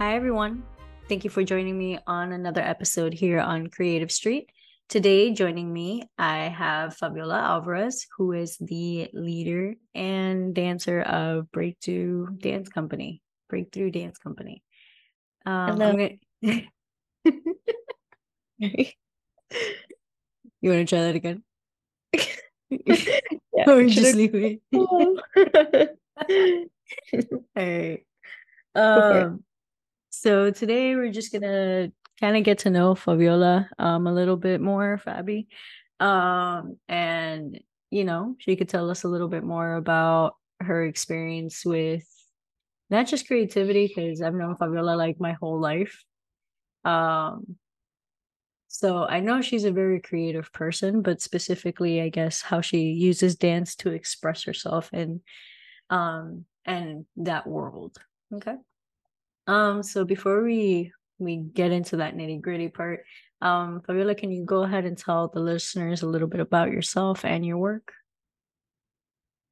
Hi, everyone. Thank you for joining me on another episode here on Creative Street. Today, joining me, I have Fabiola Alvarez, who is the leader and dancer of Breakthru Dance Company. Breakthru Dance Company. Um, Hello. gonna... you want to try that again? yeah, or just leave it? All right. Um, so today we're just gonna kind of get to know Fabiola um a little bit more, Fabi. Um, and you know, she could tell us a little bit more about her experience with not just creativity, because I've known Fabiola like my whole life. Um, so I know she's a very creative person, but specifically, I guess how she uses dance to express herself and um and that world. Okay. Um, so before we we get into that nitty gritty part, um, Fabiola, can you go ahead and tell the listeners a little bit about yourself and your work?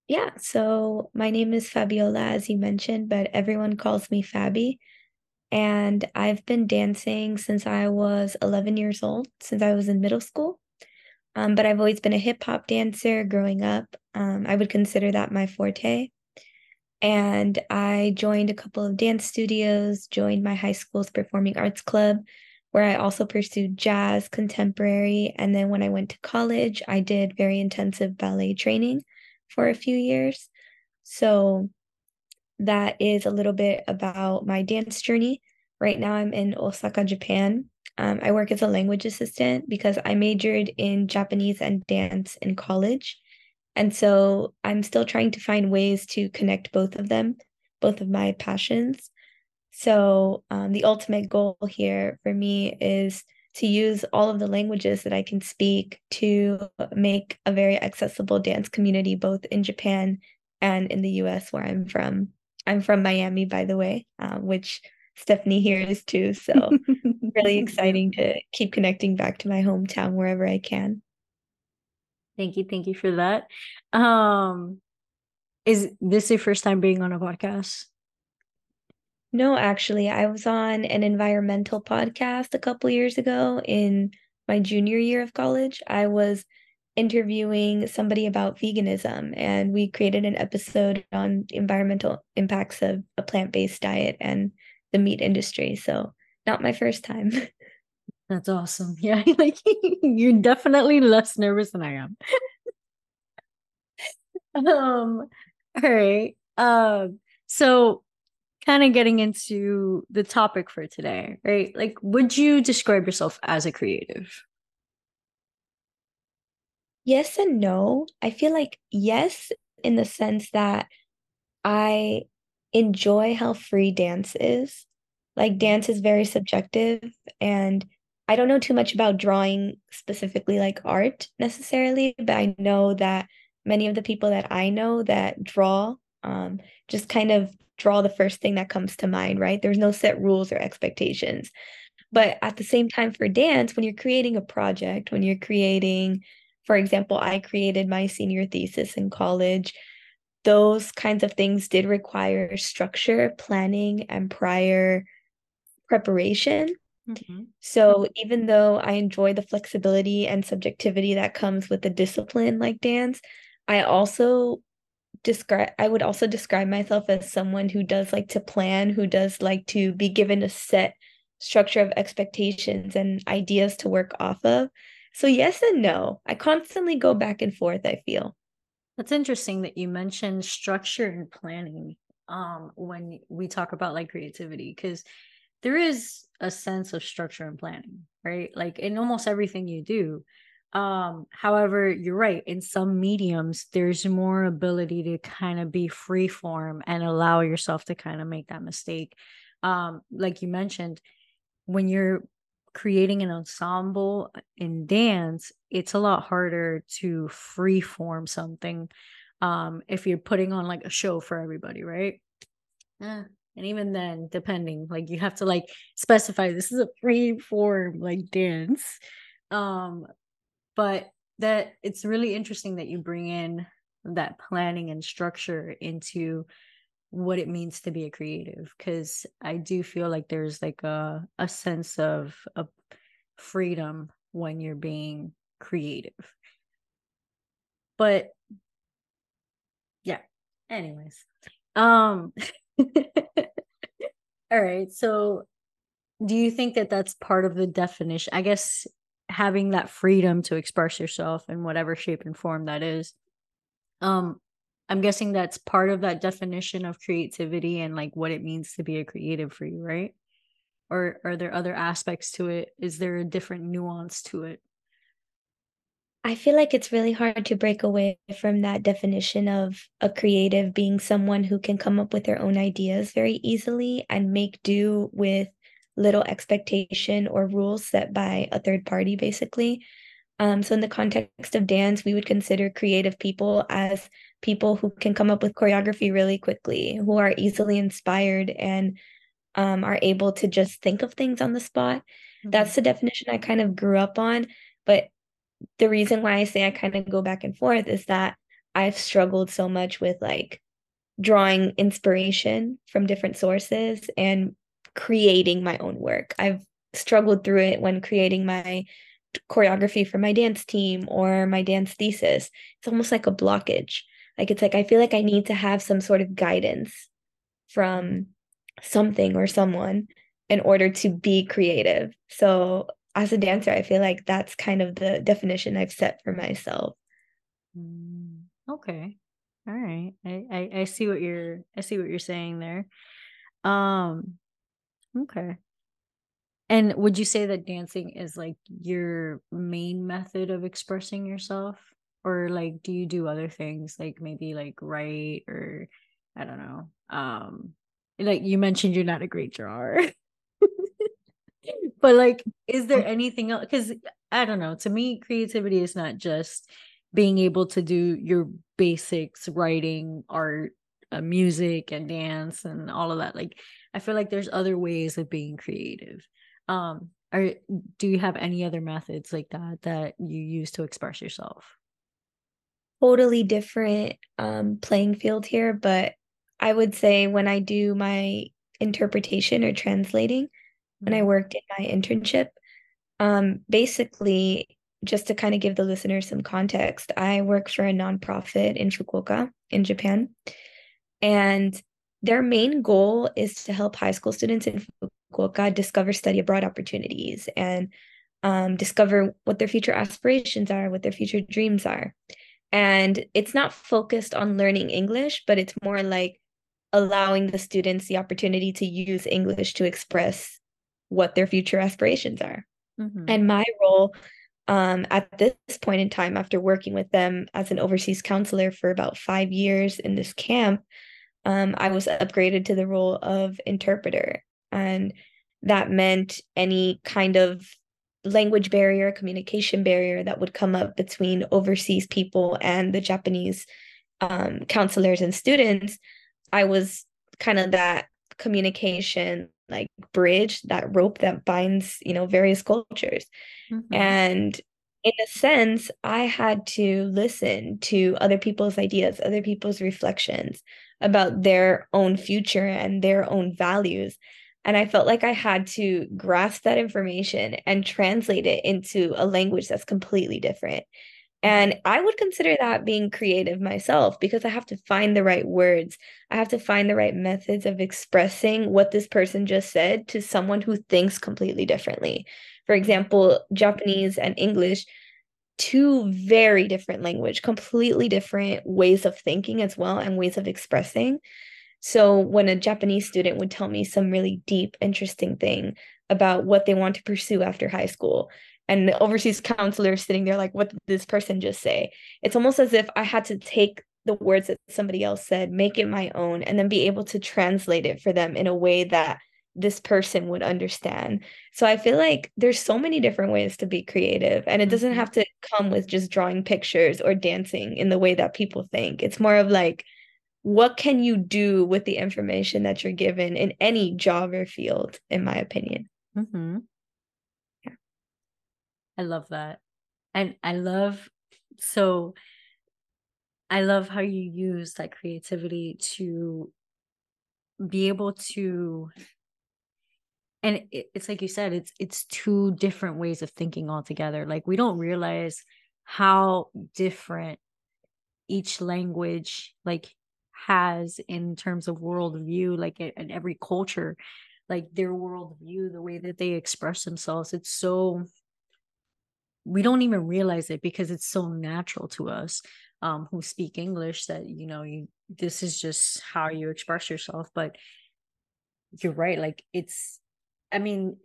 Yeah, so my name is Fabiola, as you mentioned, but everyone calls me Fabi. And I've been dancing since I was 11 years old, since I was in middle school. Um, but I've always been a hip hop dancer growing up. Um, I would consider that my forte. And I joined a couple of dance studios, joined my high school's performing arts club, where I also pursued jazz, contemporary. And then when I went to college, I did very intensive ballet training for a few years. So that is a little bit about my dance journey. Right now, I'm in Osaka, Japan. Um, I work as a language assistant because I majored in Japanese and dance in college. And so I'm still trying to find ways to connect both of them, both of my passions. So um, the ultimate goal here for me is to use all of the languages that I can speak to make a very accessible dance community, both in Japan and in the US, where I'm from. I'm from Miami, by the way, uh, which Stephanie here is too. So really exciting to keep connecting back to my hometown wherever I can. Thank you. Thank you for that. Um, is this your first time being on a podcast? No, actually, I was on an environmental podcast a couple years ago in my junior year of college. I was interviewing somebody about veganism, and we created an episode on environmental impacts of a plant-based diet and the meat industry. So, not my first time. That's awesome. Yeah, like you're definitely less nervous than I am. um, all right. Um, so kind of getting into the topic for today, right? Like, would you describe yourself as a creative? Yes and no. I feel like yes, in the sense that I enjoy how free dance is. Like, dance is very subjective, and I don't know too much about drawing specifically like art necessarily, but I know that many of the people that I know that draw um, just kind of draw the first thing that comes to mind, right? There's no set rules or expectations. But at the same time, for dance, when you're creating a project, when you're creating, for example, I created my senior thesis in college, those kinds of things did require structure, planning, and prior preparation. Mm-hmm. So even though I enjoy the flexibility and subjectivity that comes with a discipline like dance, I also describe I would also describe myself as someone who does like to plan, who does like to be given a set structure of expectations and ideas to work off of. So yes and no. I constantly go back and forth, I feel. That's interesting that you mentioned structure and planning um when we talk about like creativity because there is a sense of structure and planning, right? Like in almost everything you do. Um, however, you're right. In some mediums, there's more ability to kind of be free form and allow yourself to kind of make that mistake. Um, like you mentioned, when you're creating an ensemble in dance, it's a lot harder to free form something um if you're putting on like a show for everybody, right? Eh, and even then, depending, like you have to like specify this is a free form like dance. Um, but that it's really interesting that you bring in that planning and structure into what it means to be a creative because I do feel like there's like a a sense of a freedom when you're being creative. But yeah, anyways. Um All right. So do you think that that's part of the definition? I guess having that freedom to express yourself in whatever shape and form that is. Um I'm guessing that's part of that definition of creativity and like what it means to be a creative for you, right? Or are there other aspects to it? Is there a different nuance to it? I feel like it's really hard to break away from that definition of a creative being someone who can come up with their own ideas very easily and make do with little expectation or rules set by a third party, basically. Um, so, in the context of dance, we would consider creative people as people who can come up with choreography really quickly, who are easily inspired and um, are able to just think of things on the spot. Mm-hmm. That's the definition I kind of grew up on. But the reason why I say I kind of go back and forth is that I've struggled so much with like drawing inspiration from different sources and creating my own work. I've struggled through it when creating my choreography for my dance team or my dance thesis. It's almost like a blockage. Like it's like I feel like I need to have some sort of guidance from something or someone in order to be creative. So as a dancer, I feel like that's kind of the definition I've set for myself. Mm, okay. All right. I, I, I see what you're I see what you're saying there. Um okay. And would you say that dancing is like your main method of expressing yourself? Or like do you do other things like maybe like write or I don't know. Um like you mentioned you're not a great drawer. but like is there anything else because i don't know to me creativity is not just being able to do your basics writing art uh, music and dance and all of that like i feel like there's other ways of being creative. Um are do you have any other methods like that that you use to express yourself? Totally different um playing field here but i would say when i do my interpretation or translating when I worked in my internship. Um, basically, just to kind of give the listeners some context, I work for a nonprofit in Fukuoka, in Japan. And their main goal is to help high school students in Fukuoka discover study abroad opportunities and um, discover what their future aspirations are, what their future dreams are. And it's not focused on learning English, but it's more like allowing the students the opportunity to use English to express what their future aspirations are. Mm-hmm. And my role um, at this point in time, after working with them as an overseas counselor for about five years in this camp, um, I was upgraded to the role of interpreter. And that meant any kind of language barrier, communication barrier that would come up between overseas people and the Japanese um, counselors and students. I was kind of that communication like bridge that rope that binds you know various cultures. Mm-hmm. and in a sense i had to listen to other people's ideas other people's reflections about their own future and their own values. And i felt like i had to grasp that information and translate it into a language that's completely different and I would consider that being creative myself because I have to find the right words. I have to find the right methods of expressing what this person just said to someone who thinks completely differently. For example, Japanese and English, two very different language, completely different ways of thinking as well and ways of expressing. So when a Japanese student would tell me some really deep, interesting thing about what they want to pursue after high school, and the overseas counselor sitting there like what did this person just say it's almost as if i had to take the words that somebody else said make it my own and then be able to translate it for them in a way that this person would understand so i feel like there's so many different ways to be creative and it doesn't mm-hmm. have to come with just drawing pictures or dancing in the way that people think it's more of like what can you do with the information that you're given in any job or field in my opinion mm-hmm. I love that. And I love so I love how you use that creativity to be able to and it, it's like you said it's it's two different ways of thinking altogether like we don't realize how different each language like has in terms of worldview like in every culture like their worldview the way that they express themselves it's so we don't even realize it because it's so natural to us um who speak english that you know you this is just how you express yourself but you're right like it's i mean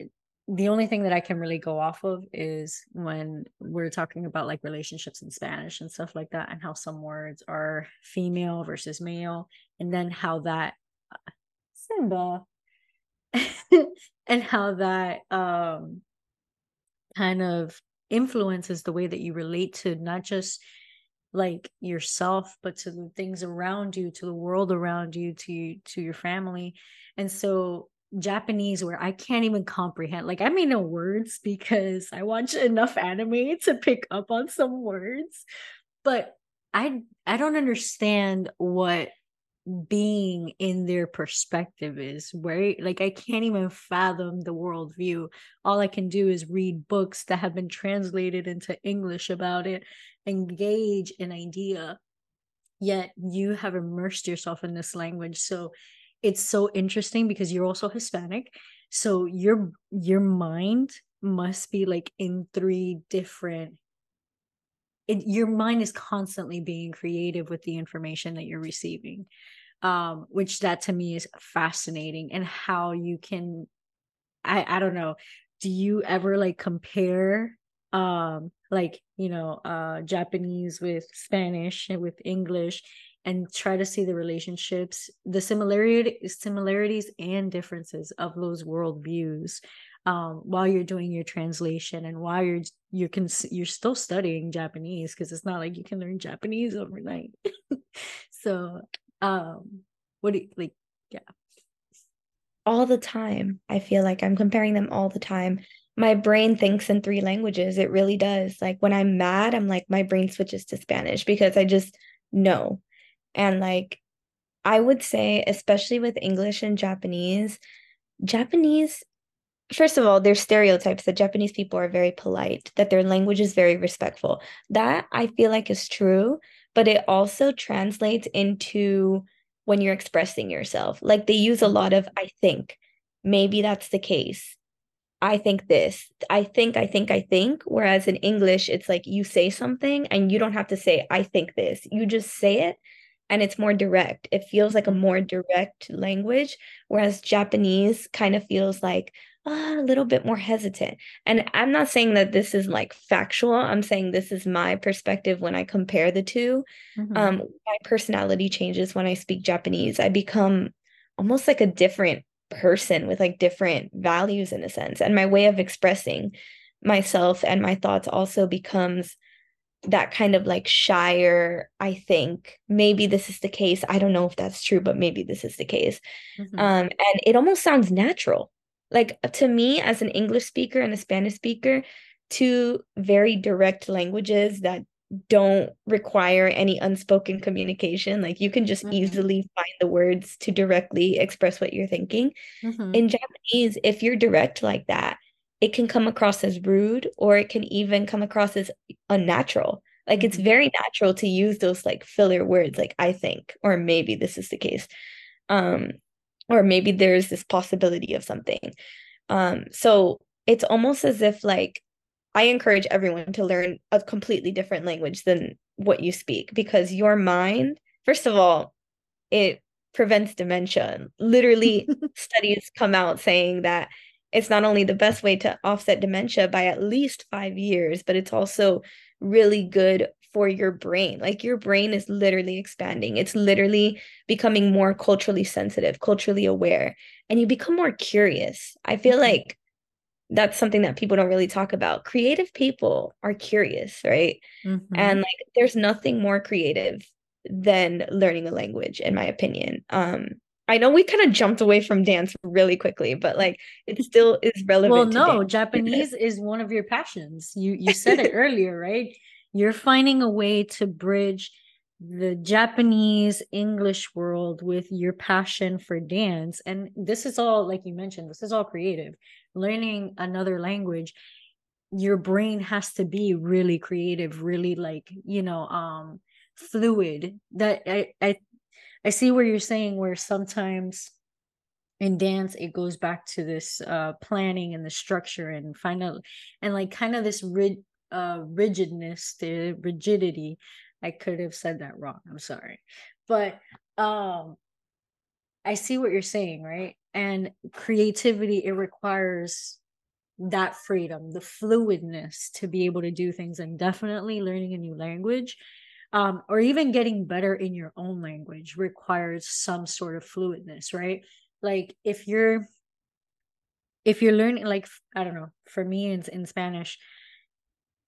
the only thing that i can really go off of is when we're talking about like relationships in spanish and stuff like that and how some words are female versus male and then how that uh, simba and how that um kind of influences the way that you relate to not just like yourself but to the things around you to the world around you to to your family. And so japanese where i can't even comprehend like i may know words because i watch enough anime to pick up on some words but i i don't understand what being in their perspective is right? Like i can't even fathom the worldview. All i can do is read books that have been translated into english about it engage an idea. Yet you have immersed yourself in this language. So it's so interesting because you're also hispanic. So your your mind must be like in three different it, your mind is constantly being creative with the information that you're receiving um which that to me is fascinating and how you can i i don't know do you ever like compare um like you know uh japanese with spanish and with english and try to see the relationships the similarity similarities and differences of those worldviews um, while you're doing your translation and while you're you're cons- you're still studying Japanese because it's not like you can learn Japanese overnight. so, um, what do you like? Yeah, all the time. I feel like I'm comparing them all the time. My brain thinks in three languages. It really does. Like when I'm mad, I'm like my brain switches to Spanish because I just know. And like I would say, especially with English and Japanese, Japanese first of all, there's stereotypes that Japanese people are very polite, that their language is very respectful. That I feel like is true, but it also translates into when you're expressing yourself. Like they use a mm-hmm. lot of I think. Maybe that's the case. I think this. I think, I think, I think. Whereas in English, it's like you say something and you don't have to say, I think this. You just say it and it's more direct. It feels like a more direct language. Whereas Japanese kind of feels like, uh, a little bit more hesitant. And I'm not saying that this is like factual. I'm saying this is my perspective when I compare the 2 mm-hmm. Um, my personality changes when I speak Japanese. I become almost like a different person with like different values in a sense. And my way of expressing myself and my thoughts also becomes that kind of like shyer i think maybe this is the case i don't know if that's true but maybe this is the case mm-hmm. um and it almost sounds natural like to me as an english speaker and a spanish speaker two very direct languages that don't require any unspoken communication like you can just mm-hmm. easily find the words to directly express what you're thinking mm-hmm. in japanese if you're direct like that it can come across as rude or it can even come across as unnatural. Like mm-hmm. it's very natural to use those like filler words like i think or maybe this is the case um or maybe there's this possibility of something. Um so it's almost as if like i encourage everyone to learn a completely different language than what you speak because your mind first of all it prevents dementia. Literally studies come out saying that it's not only the best way to offset dementia by at least 5 years but it's also really good for your brain. Like your brain is literally expanding. It's literally becoming more culturally sensitive, culturally aware, and you become more curious. I feel mm-hmm. like that's something that people don't really talk about. Creative people are curious, right? Mm-hmm. And like there's nothing more creative than learning a language in my opinion. Um I know we kind of jumped away from dance really quickly, but like it still is relevant. Well, no, Japanese is one of your passions. You you said it earlier, right? you're finding a way to bridge the Japanese English world with your passion for dance. And this is all, like you mentioned, this is all creative. Learning another language, your brain has to be really creative, really like, you know, um, fluid. That I I I see where you're saying where sometimes in dance it goes back to this uh planning and the structure and final and like kind of this rid uh rigidness the rigidity I could have said that wrong. I'm sorry. But um I see what you're saying, right? And creativity it requires that freedom, the fluidness to be able to do things and definitely learning a new language um, or even getting better in your own language requires some sort of fluidness, right? Like if you're if you're learning like I don't know, for me in, in Spanish,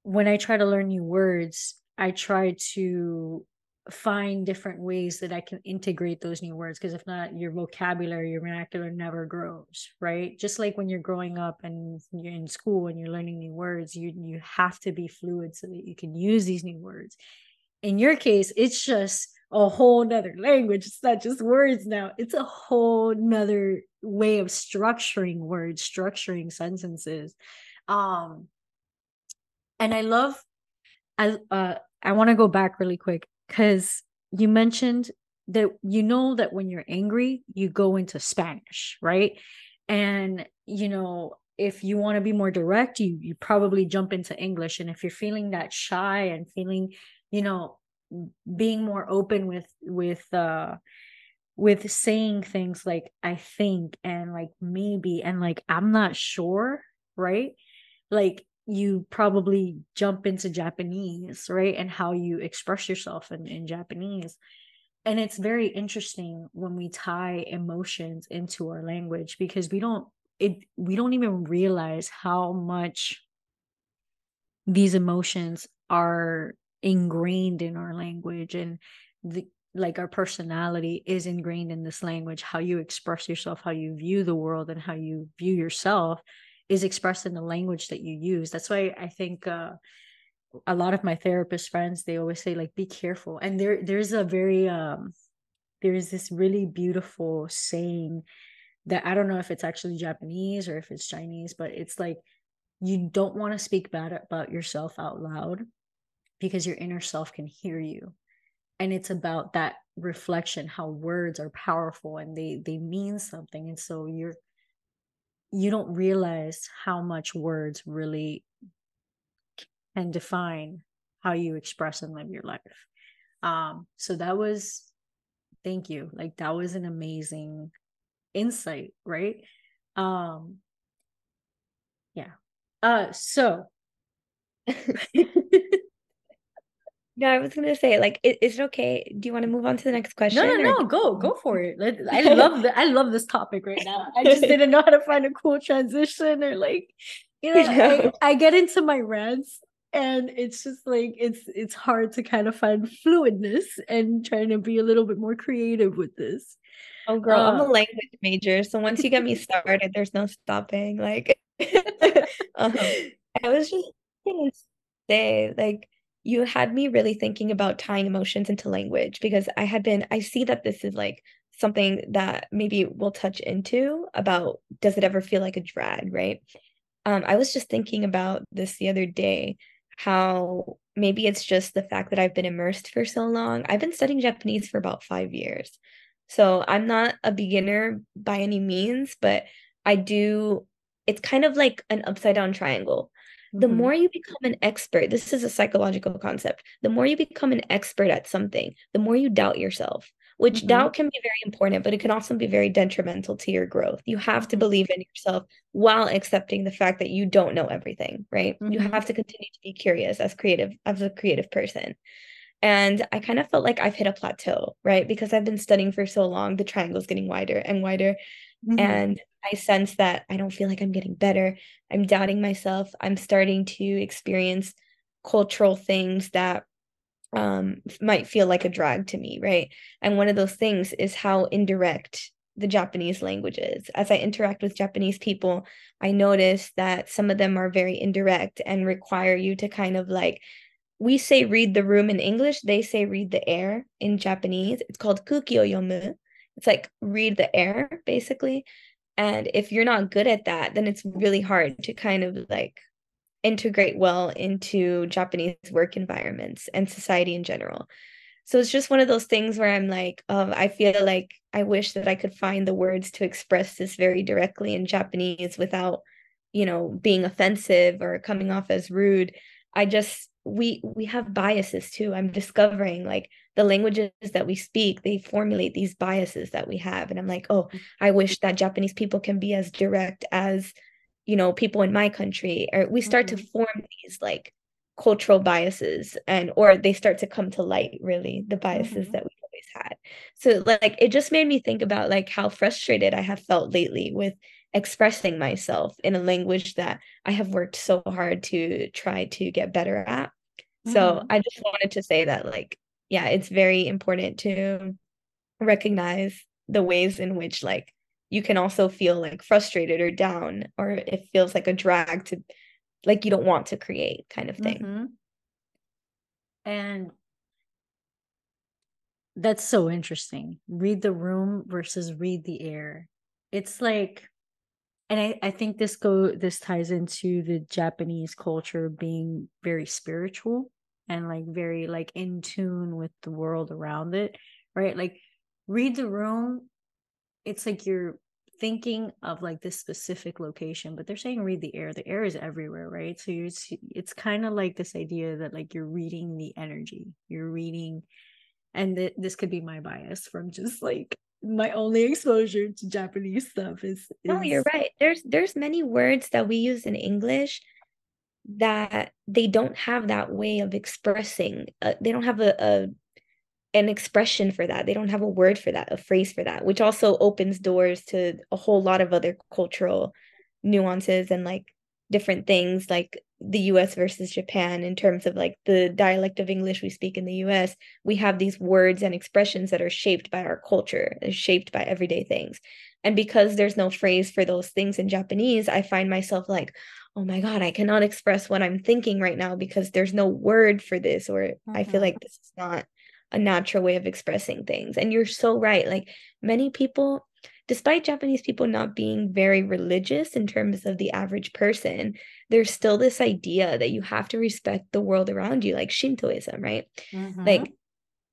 when I try to learn new words, I try to find different ways that I can integrate those new words because if not, your vocabulary, your vernacular never grows, right? Just like when you're growing up and you're in school and you're learning new words, you you have to be fluid so that you can use these new words. In your case, it's just a whole nother language. It's not just words now. It's a whole nother way of structuring words, structuring sentences. Um and I love I uh I want to go back really quick because you mentioned that you know that when you're angry, you go into Spanish, right? And you know, if you want to be more direct, you you probably jump into English. And if you're feeling that shy and feeling, you know, being more open with with uh with saying things like I think and like maybe and like I'm not sure, right? Like you probably jump into Japanese, right? And how you express yourself in, in Japanese. And it's very interesting when we tie emotions into our language because we don't it we don't even realize how much these emotions are ingrained in our language and the like our personality is ingrained in this language. How you express yourself how you view the world and how you view yourself is expressed in the language that you use. That's why i think uh, a lot of my therapist friends they always say like be careful. And there there's a very um there's this really beautiful saying that i don't know if it's actually japanese or if it's chinese but it's like you don't want to speak bad about yourself out loud because your inner self can hear you and it's about that reflection how words are powerful and they they mean something and so you're you don't realize how much words really can define how you express and live your life. Um, so that was, thank you. Like that was an amazing insight, right? Um, yeah. Uh, so No, I was gonna say, like, is, is it okay? Do you want to move on to the next question? No, no, no. Go, go for it. I love the, I love this topic right now. I just didn't know how to find a cool transition or like, you know, I, I get into my rants and it's just like it's it's hard to kind of find fluidness and trying to be a little bit more creative with this. Oh, girl, uh, I'm a uh, language major, so once you get me started, there's no stopping. Like, um, I was just gonna say, like you had me really thinking about tying emotions into language because I had been, I see that this is like something that maybe we'll touch into about does it ever feel like a drag, right? Um, I was just thinking about this the other day, how maybe it's just the fact that I've been immersed for so long. I've been studying Japanese for about five years. So I'm not a beginner by any means, but I do, it's kind of like an upside down triangle the mm-hmm. more you become an expert, this is a psychological concept. The more you become an expert at something, the more you doubt yourself, which mm-hmm. doubt can be very important, but it can also be very detrimental to your growth. You have to believe in yourself while accepting the fact that you don't know everything, right? Mm-hmm. You have to continue to be curious as creative, as a creative person. And I kind of felt like I've hit a plateau, right? Because I've been studying for so long, the triangle's getting wider and wider. Mm-hmm. And I sense that I don't feel like I'm getting better. I'm doubting myself. I'm starting to experience cultural things that um, might feel like a drag to me, right? And one of those things is how indirect the Japanese language is. As I interact with Japanese people, I notice that some of them are very indirect and require you to kind of like we say read the room in English, they say read the air in Japanese. It's called kukio yomu. It's like read the air, basically. And if you're not good at that, then it's really hard to kind of like integrate well into Japanese work environments and society in general. So it's just one of those things where I'm like, um, I feel like I wish that I could find the words to express this very directly in Japanese without, you know, being offensive or coming off as rude. I just we we have biases too i'm discovering like the languages that we speak they formulate these biases that we have and i'm like oh i wish that japanese people can be as direct as you know people in my country or we start mm-hmm. to form these like cultural biases and or they start to come to light really the biases mm-hmm. that we always had so like it just made me think about like how frustrated i have felt lately with expressing myself in a language that I have worked so hard to try to get better at. Mm-hmm. So I just wanted to say that, like, yeah, it's very important to recognize the ways in which, like, you can also feel like frustrated or down, or it feels like a drag to, like, you don't want to create kind of thing. Mm-hmm. And that's so interesting. Read the room versus read the air. It's like and I, I think this go this ties into the Japanese culture being very spiritual and like very like in tune with the world around it, right? Like read the room, it's like you're thinking of like this specific location, but they're saying read the air. The air is everywhere, right? So you're, it's it's kind of like this idea that like you're reading the energy, you're reading, and th- this could be my bias from just like my only exposure to Japanese stuff is, is No, you're right. There's there's many words that we use in English that they don't have that way of expressing. Uh, they don't have a, a an expression for that. They don't have a word for that, a phrase for that, which also opens doors to a whole lot of other cultural nuances and like different things like the US versus Japan in terms of like the dialect of English we speak in the US, we have these words and expressions that are shaped by our culture, shaped by everyday things. And because there's no phrase for those things in Japanese, I find myself like, oh my God, I cannot express what I'm thinking right now because there's no word for this, or mm-hmm. I feel mm-hmm. like this is not a natural way of expressing things. And you're so right. Like many people, despite Japanese people not being very religious in terms of the average person, there's still this idea that you have to respect the world around you, like Shintoism, right? Mm-hmm. Like,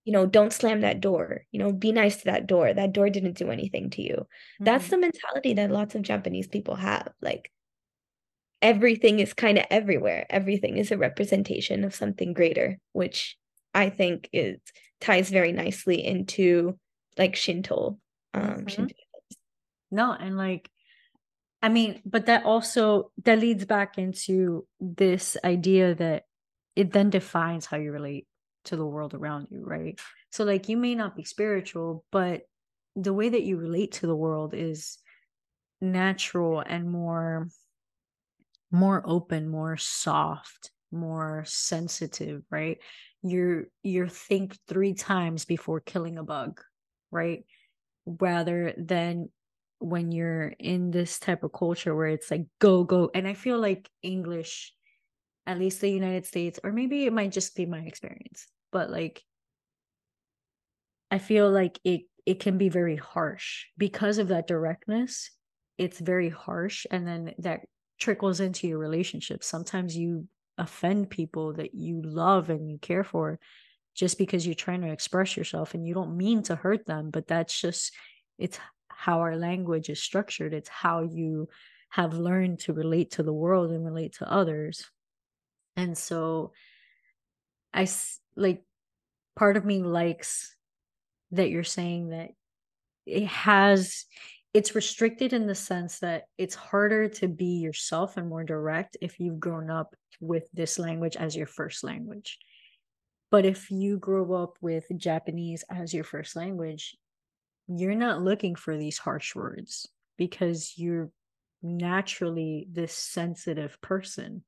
you know, don't slam that door, you know, be nice to that door. That door didn't do anything to you. Mm-hmm. That's the mentality that lots of Japanese people have. Like, everything is kind of everywhere. Everything is a representation of something greater, which I think is ties very nicely into like Shinto. Um, mm-hmm. Shinto. No, and like I mean, but that also that leads back into this idea that it then defines how you relate to the world around you, right? So like you may not be spiritual, but the way that you relate to the world is natural and more more open, more soft, more sensitive, right? You're you're think 3 times before killing a bug, right? Rather than when you're in this type of culture where it's like go go and i feel like english at least the united states or maybe it might just be my experience but like i feel like it it can be very harsh because of that directness it's very harsh and then that trickles into your relationship sometimes you offend people that you love and you care for just because you're trying to express yourself and you don't mean to hurt them but that's just it's how our language is structured. It's how you have learned to relate to the world and relate to others. And so i like part of me likes that you're saying that it has it's restricted in the sense that it's harder to be yourself and more direct if you've grown up with this language as your first language but if you grow up with japanese as your first language you're not looking for these harsh words because you're naturally this sensitive person.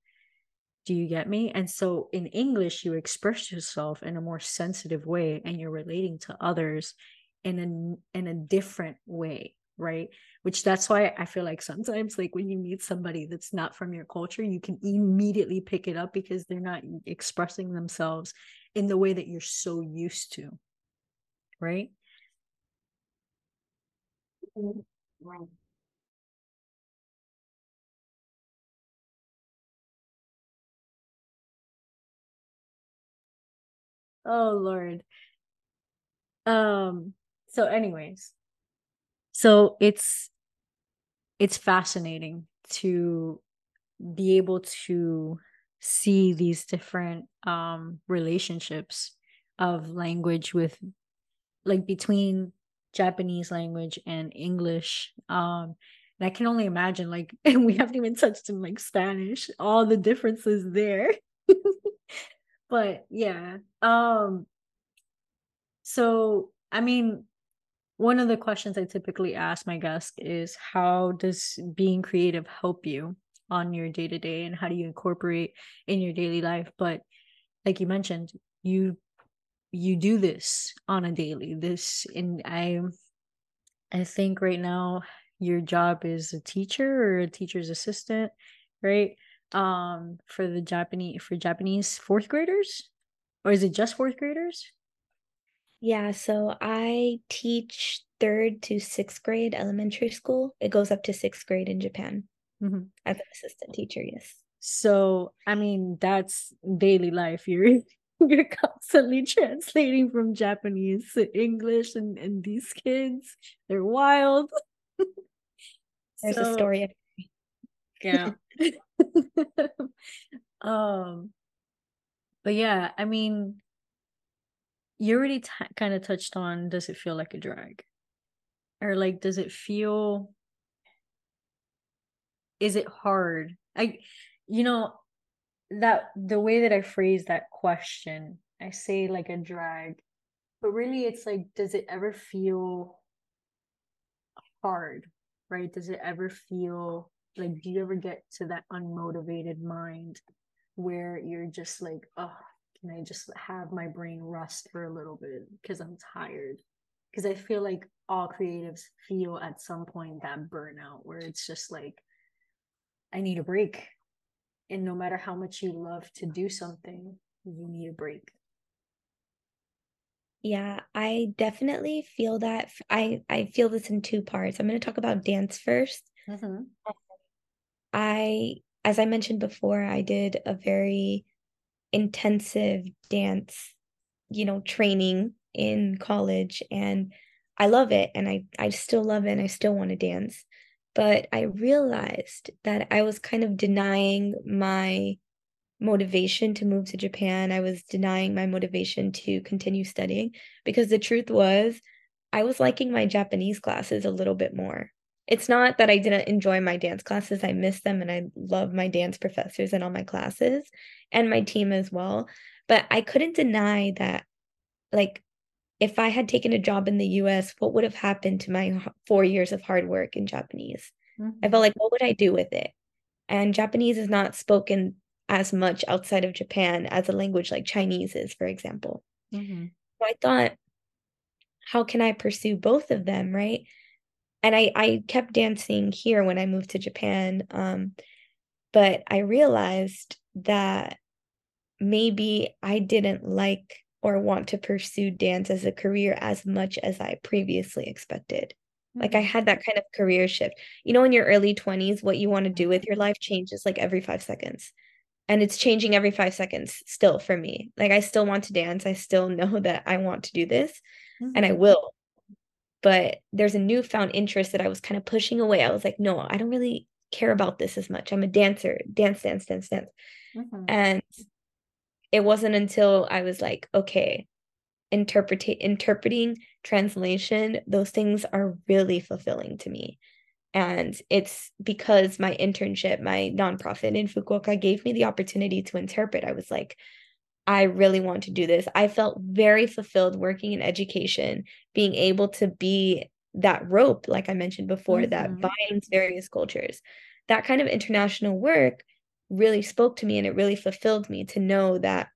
Do you get me? And so in English, you express yourself in a more sensitive way and you're relating to others in a in a different way, right? Which that's why i feel like sometimes like when you meet somebody that's not from your culture you can immediately pick it up because they're not expressing themselves in the way that you're so used to right. Oh lord. Um so anyways so it's it's fascinating to be able to see these different um relationships of language with like between Japanese language and English. Um and I can only imagine like we haven't even touched in like Spanish, all the differences there. but yeah. Um so I mean one of the questions I typically ask my guests is how does being creative help you on your day to day and how do you incorporate in your daily life? But like you mentioned, you you do this on a daily. This and I I think right now your job is a teacher or a teacher's assistant, right? Um for the Japanese for Japanese fourth graders? Or is it just fourth graders? Yeah, so I teach third to sixth grade elementary school. It goes up to sixth grade in Japan mm-hmm. as an assistant teacher. Yes. So I mean, that's daily life. You're you're constantly translating from Japanese to English, and and these kids, they're wild. There's so, a story. Yeah. um. But yeah, I mean, you already t- kind of touched on does it feel like a drag? Or like does it feel is it hard? I you know that the way that i phrase that question i say like a drag but really it's like does it ever feel hard right? Does it ever feel like do you ever get to that unmotivated mind where you're just like oh can I just have my brain rest for a little bit because I'm tired? Because I feel like all creatives feel at some point that burnout where it's just like, I need a break. And no matter how much you love to do something, you need a break. Yeah, I definitely feel that. I I feel this in two parts. I'm going to talk about dance 1st mm-hmm. I, as I mentioned before, I did a very intensive dance, you know, training in college and I love it and I I still love it and I still want to dance. But I realized that I was kind of denying my motivation to move to Japan. I was denying my motivation to continue studying because the truth was I was liking my Japanese classes a little bit more. It's not that I didn't enjoy my dance classes. I miss them and I love my dance professors and all my classes and my team as well. But I couldn't deny that, like, if I had taken a job in the US, what would have happened to my four years of hard work in Japanese? Mm-hmm. I felt like, what would I do with it? And Japanese is not spoken as much outside of Japan as a language like Chinese is, for example. Mm-hmm. So I thought, how can I pursue both of them, right? And I I kept dancing here when I moved to Japan. Um, but I realized that maybe I didn't like or want to pursue dance as a career as much as I previously expected. Mm-hmm. Like I mm-hmm. had that kind of career shift. You know, in your early 20s, what you want to do with your life changes like every five seconds. And it's changing every five seconds still for me. Like I still want to dance. I still know that I want to do this mm-hmm. and I mm-hmm. will but there's a newfound interest that I was kind of pushing away. I was like, no, I don't really care about this as much. I'm a dancer, dance, dance, dance, dance. Mm-hmm. And it wasn't until I was like, okay, interpret interpreting, translation, those things are really fulfilling to me. And it's because my internship, my nonprofit in Fukuoka gave me the opportunity to interpret. I was like, I really want to do this. I felt very fulfilled working in education, being able to be that rope, like I mentioned before, mm-hmm. that binds various cultures. That kind of international work really spoke to me and it really fulfilled me to know that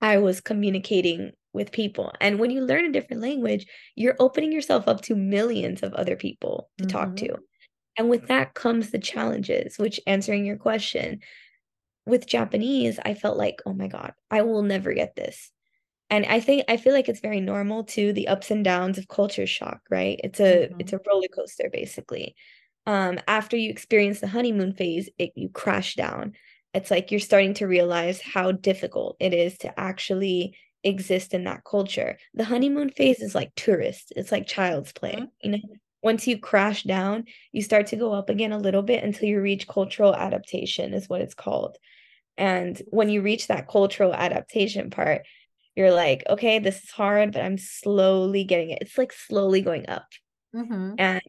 I was communicating with people. And when you learn a different language, you're opening yourself up to millions of other people to mm-hmm. talk to. And with that comes the challenges, which answering your question, with Japanese, I felt like, oh my God, I will never get this. And I think I feel like it's very normal to the ups and downs of culture shock, right? It's a mm-hmm. it's a roller coaster basically. Um, after you experience the honeymoon phase, it you crash down. It's like you're starting to realize how difficult it is to actually exist in that culture. The honeymoon phase is like tourist. It's like child's play. Mm-hmm. You know, once you crash down, you start to go up again a little bit until you reach cultural adaptation, is what it's called. And when you reach that cultural adaptation part, you're like, okay, this is hard, but I'm slowly getting it. It's like slowly going up. Mm-hmm. And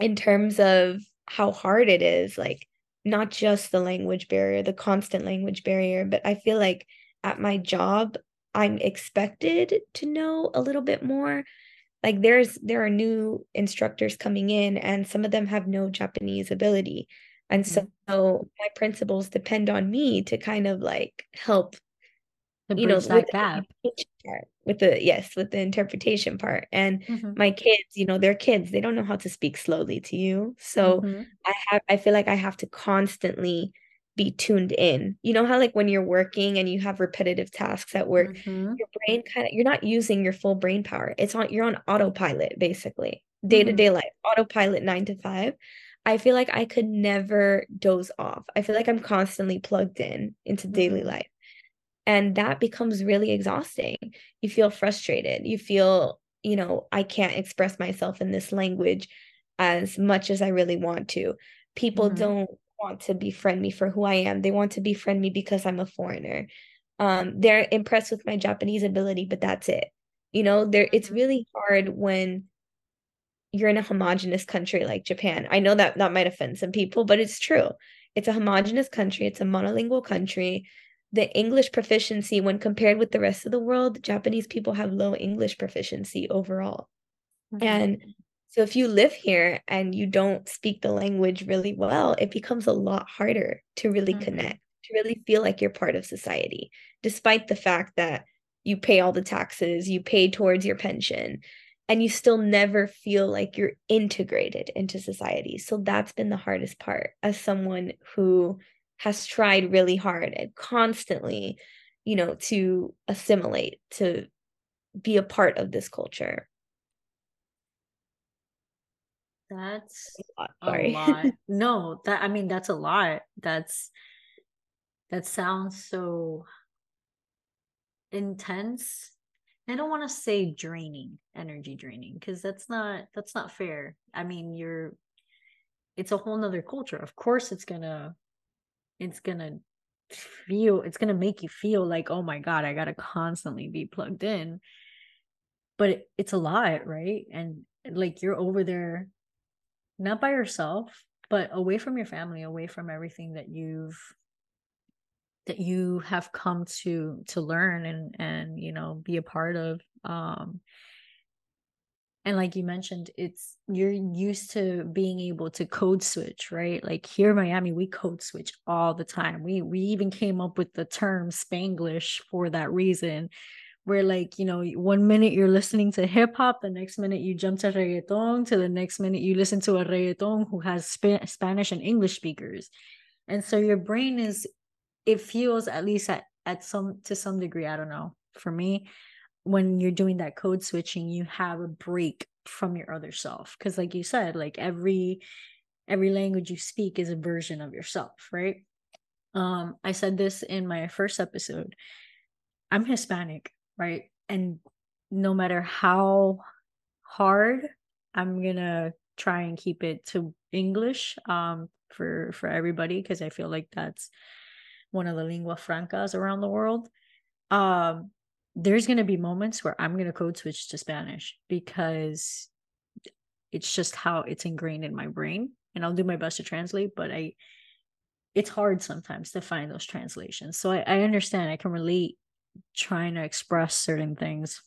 in terms of how hard it is, like not just the language barrier, the constant language barrier, but I feel like at my job, I'm expected to know a little bit more like there's there are new instructors coming in and some of them have no japanese ability and so, mm-hmm. my principles depend on me to kind of like help to you know that gap part, with the yes with the interpretation part and mm-hmm. my kids you know they're kids they don't know how to speak slowly to you so mm-hmm. i have i feel like i have to constantly be tuned in. You know how like when you're working and you have repetitive tasks at work, mm-hmm. your brain kind of you're not using your full brain power. It's on you're on autopilot basically. Day-to-day mm-hmm. life, autopilot 9 to 5. I feel like I could never doze off. I feel like I'm constantly plugged in into daily mm-hmm. life. And that becomes really exhausting. You feel frustrated. You feel, you know, I can't express myself in this language as much as I really want to. People mm-hmm. don't want to befriend me for who I am. They want to befriend me because I'm a foreigner. Um, they're impressed with my Japanese ability, but that's it. You know, there it's mm-hmm. really hard when you're in a homogenous country like Japan. I know that that might offend some people, but it's true. It's a homogenous country, it's a monolingual country. The English proficiency, when compared with the rest of the world, Japanese people have low English proficiency overall. Mm-hmm. And so if you live here and you don't speak the language really well, it becomes a lot harder to really mm-hmm. connect, to really feel like you're part of society, despite the fact that you pay all the taxes, you pay towards your pension, and you still never feel like you're integrated into society. So that's been the hardest part as someone who has tried really hard and constantly, you know, to assimilate, to be a part of this culture. That's a lot. no, that I mean that's a lot. That's that sounds so intense. I don't want to say draining, energy draining, because that's not that's not fair. I mean, you're it's a whole nother culture. Of course it's gonna it's gonna feel it's gonna make you feel like, oh my God, I gotta constantly be plugged in. But it, it's a lot, right? And like you're over there not by yourself but away from your family away from everything that you've that you have come to to learn and and you know be a part of um and like you mentioned it's you're used to being able to code switch right? Like here in miami we code switch all the time. We we even came up with the term spanglish for that reason where like you know one minute you're listening to hip hop the next minute you jump to reggaeton to the next minute you listen to a reggaeton who has Sp- spanish and english speakers. And so your brain is it feels at least at, at some to some degree i don't know for me when you're doing that code switching you have a break from your other self. Because like you said like every every language you speak is a version of yourself right? Um i said this in my first episode. I'm hispanic right? And no matter how hard i'm gonna try and keep it to english um for for everybody because i feel like that's one of the lingua francas around the world um there's going to be moments where i'm going to code switch to spanish because it's just how it's ingrained in my brain and i'll do my best to translate but i it's hard sometimes to find those translations. So i, I understand i can relate trying to express certain things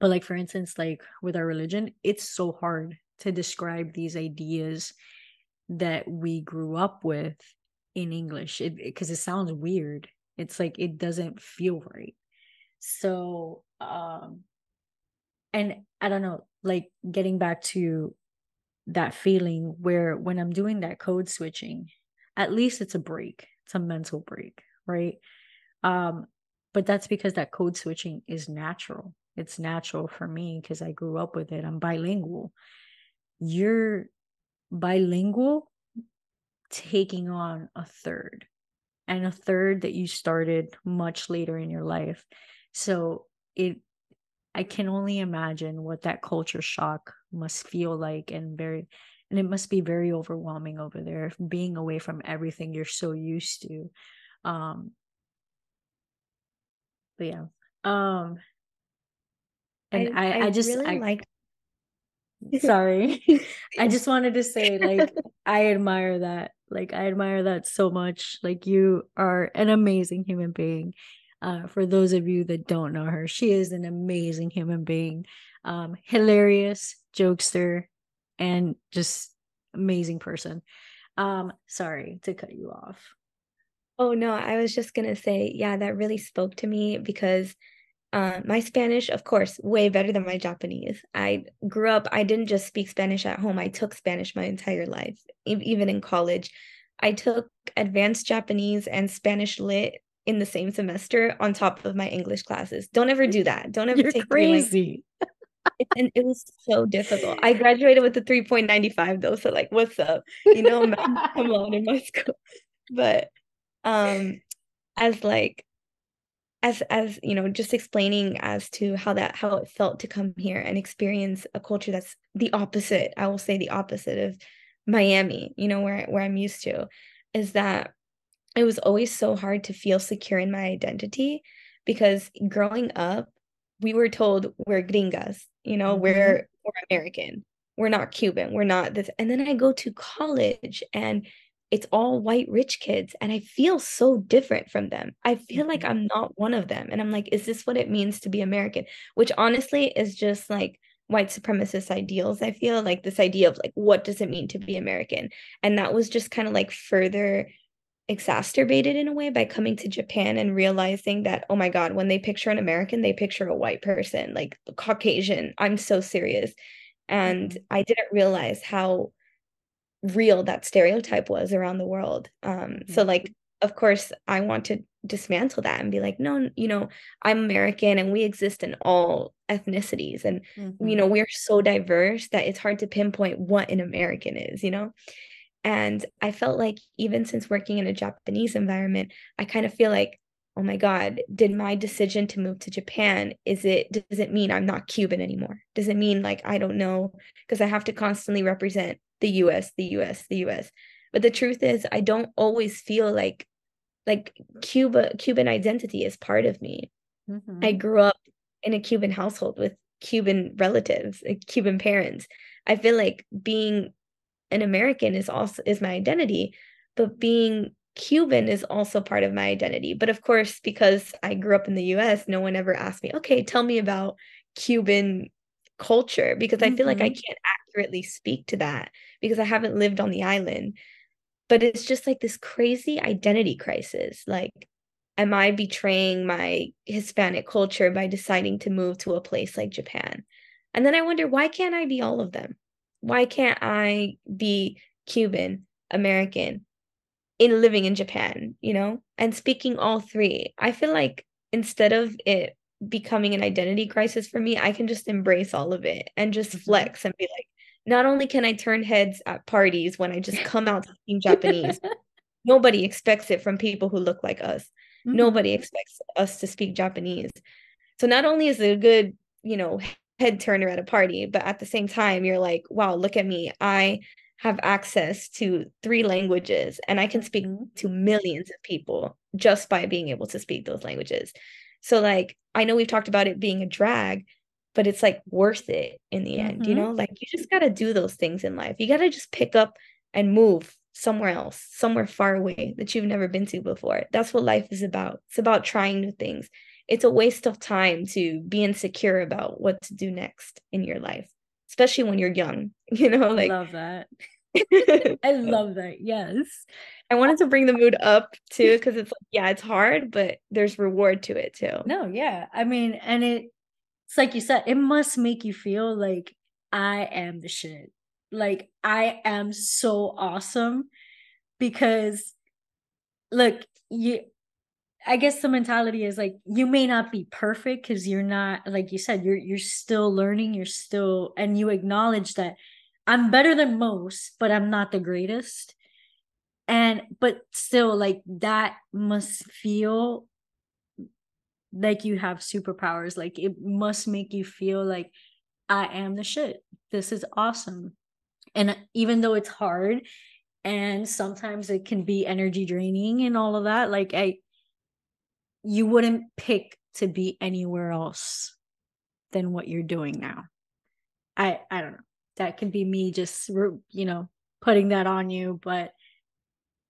but like for instance like with our religion it's so hard to describe these ideas that we grew up with in english because it, it, it sounds weird. It's like it doesn't feel right. So um and i don't know like getting back to that feeling where when i'm doing that code switching at least it's a break. It's a mental break right? Um but that's because that code switching is natural. It's natural for me because i grew up with it. I'm bilingual. You're bilingual taking on a third and a third that you started much later in your life. So it i can only imagine what that culture shock must feel like and very and it must be very overwhelming over there being away from everything you're so used to. Um but yeah um and i i, I, I just really I, like sorry. I just wanted to say like i admire that. Like i admire that so much. Like you are an amazing human being. Uh, for those of you that don't know her she is an amazing human being. Um, hilarious jokester and just amazing person. Um sorry to cut you off. Oh no i was just gonna say yeah that really spoke to me because uh, my Spanish, of course, way better than my Japanese. I grew up, I didn't just speak Spanish at home, I took Spanish my entire life, even in college. I took advanced Japanese and Spanish lit in the same semester on top of my English classes. Don't ever do that. Don't ever You're take crazy. And it was so difficult. I graduated with a 3.95 though. So like what's up? You know, I'm on in my school. But um as like as as you know just explaining as to how that how it felt to come here and experience a culture that's the opposite i will say the opposite of miami you know where where i'm used to is that it was always so hard to feel secure in my identity because growing up we were told we're gringas you know mm-hmm. we're we're american we're not cuban we're not this and then i go to college and it's all white rich kids and i feel so different from them. I feel like mm-hmm. i'm not one of them and i'm like is this what it means to be american? Which honestly is just like white supremacist ideals. I feel like this idea of like what does it mean to be american? And that was just kind of like further exacerbated in a way by coming to japan and realizing that oh my god when they picture an american they picture a white person like caucasian. I'm so serious. And mm-hmm. i didn't realize how real that stereotype was around the world. Um, mm-hmm. So, like, of course, I want to dismantle that and be like, no, you know, I'm American and we exist in all ethnicities. And, mm-hmm. you know, we're so diverse that it's hard to pinpoint what an American is, you know? And I felt like even since working in a Japanese environment, I kind of feel like, oh my God, did my decision to move to Japan, is it, does it mean I'm not Cuban anymore? Does it mean like, I don't know, because I have to constantly represent the US, the US, the US. But the truth is I don't always feel like like Cuba Cuban identity is part of me. Mm-hmm. I grew up in a Cuban household with Cuban relatives, like Cuban parents. I feel like being an American is also is my identity, but being Cuban is also part of my identity. But of course, because I grew up in the US, no one ever asked me, okay, tell me about Cuban culture because mm-hmm. I feel like I mm-hmm. can't accurately speak to that because I haven't lived on the island. But it's just like this crazy identity crisis. Like, am I betraying my Hispanic culture by deciding to move to a place like Japan? And then I wonder, why can't I be all of them? Why can't I be Cuban, American, in living in Japan, you know, and speaking all three? I feel like instead of it becoming an identity crisis for me, I can just embrace all of it and just mm-hmm. flex and be like, not only can I turn heads at parties when I just come out speaking Japanese, nobody expects it from people who look like us. Mm-hmm. Nobody expects us to speak Japanese. So not only is it a good, you know, head turner at a party, but at the same time, you're like, wow, look at me. I have access to three languages and I can speak mm-hmm. to millions of people just by being able to speak those languages. So like I know we've talked about it being a drag, but it's like worth it in the end, mm-hmm. you know? Like you just got to do those things in life. You got to just pick up and move somewhere else, somewhere far away that you've never been to before. That's what life is about. It's about trying new things. It's a waste of time to be insecure about what to do next in your life, especially when you're young, you know, like I love that. I love that. Yes. I wanted to bring the mood up too because it's like, yeah, it's hard, but there's reward to it too. No, yeah. I mean, and it it's like you said, it must make you feel like I am the shit. Like I am so awesome because look, you I guess the mentality is like you may not be perfect because you're not like you said you're you're still learning you're still and you acknowledge that I'm better than most but I'm not the greatest and but still like that must feel like you have superpowers like it must make you feel like I am the shit this is awesome and uh, even though it's hard and sometimes it can be energy draining and all of that like I you wouldn't pick to be anywhere else than what you're doing now. I I don't know. That could be me just you know putting that on you, but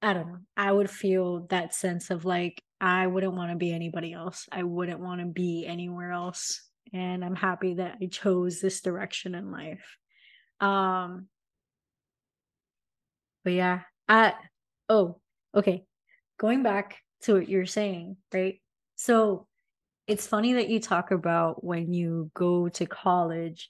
I don't know. I would feel that sense of like I wouldn't want to be anybody else. I wouldn't want to be anywhere else. And I'm happy that I chose this direction in life. Um but yeah, I oh, okay. Going back to what you're saying, right? So it's funny that you talk about when you go to college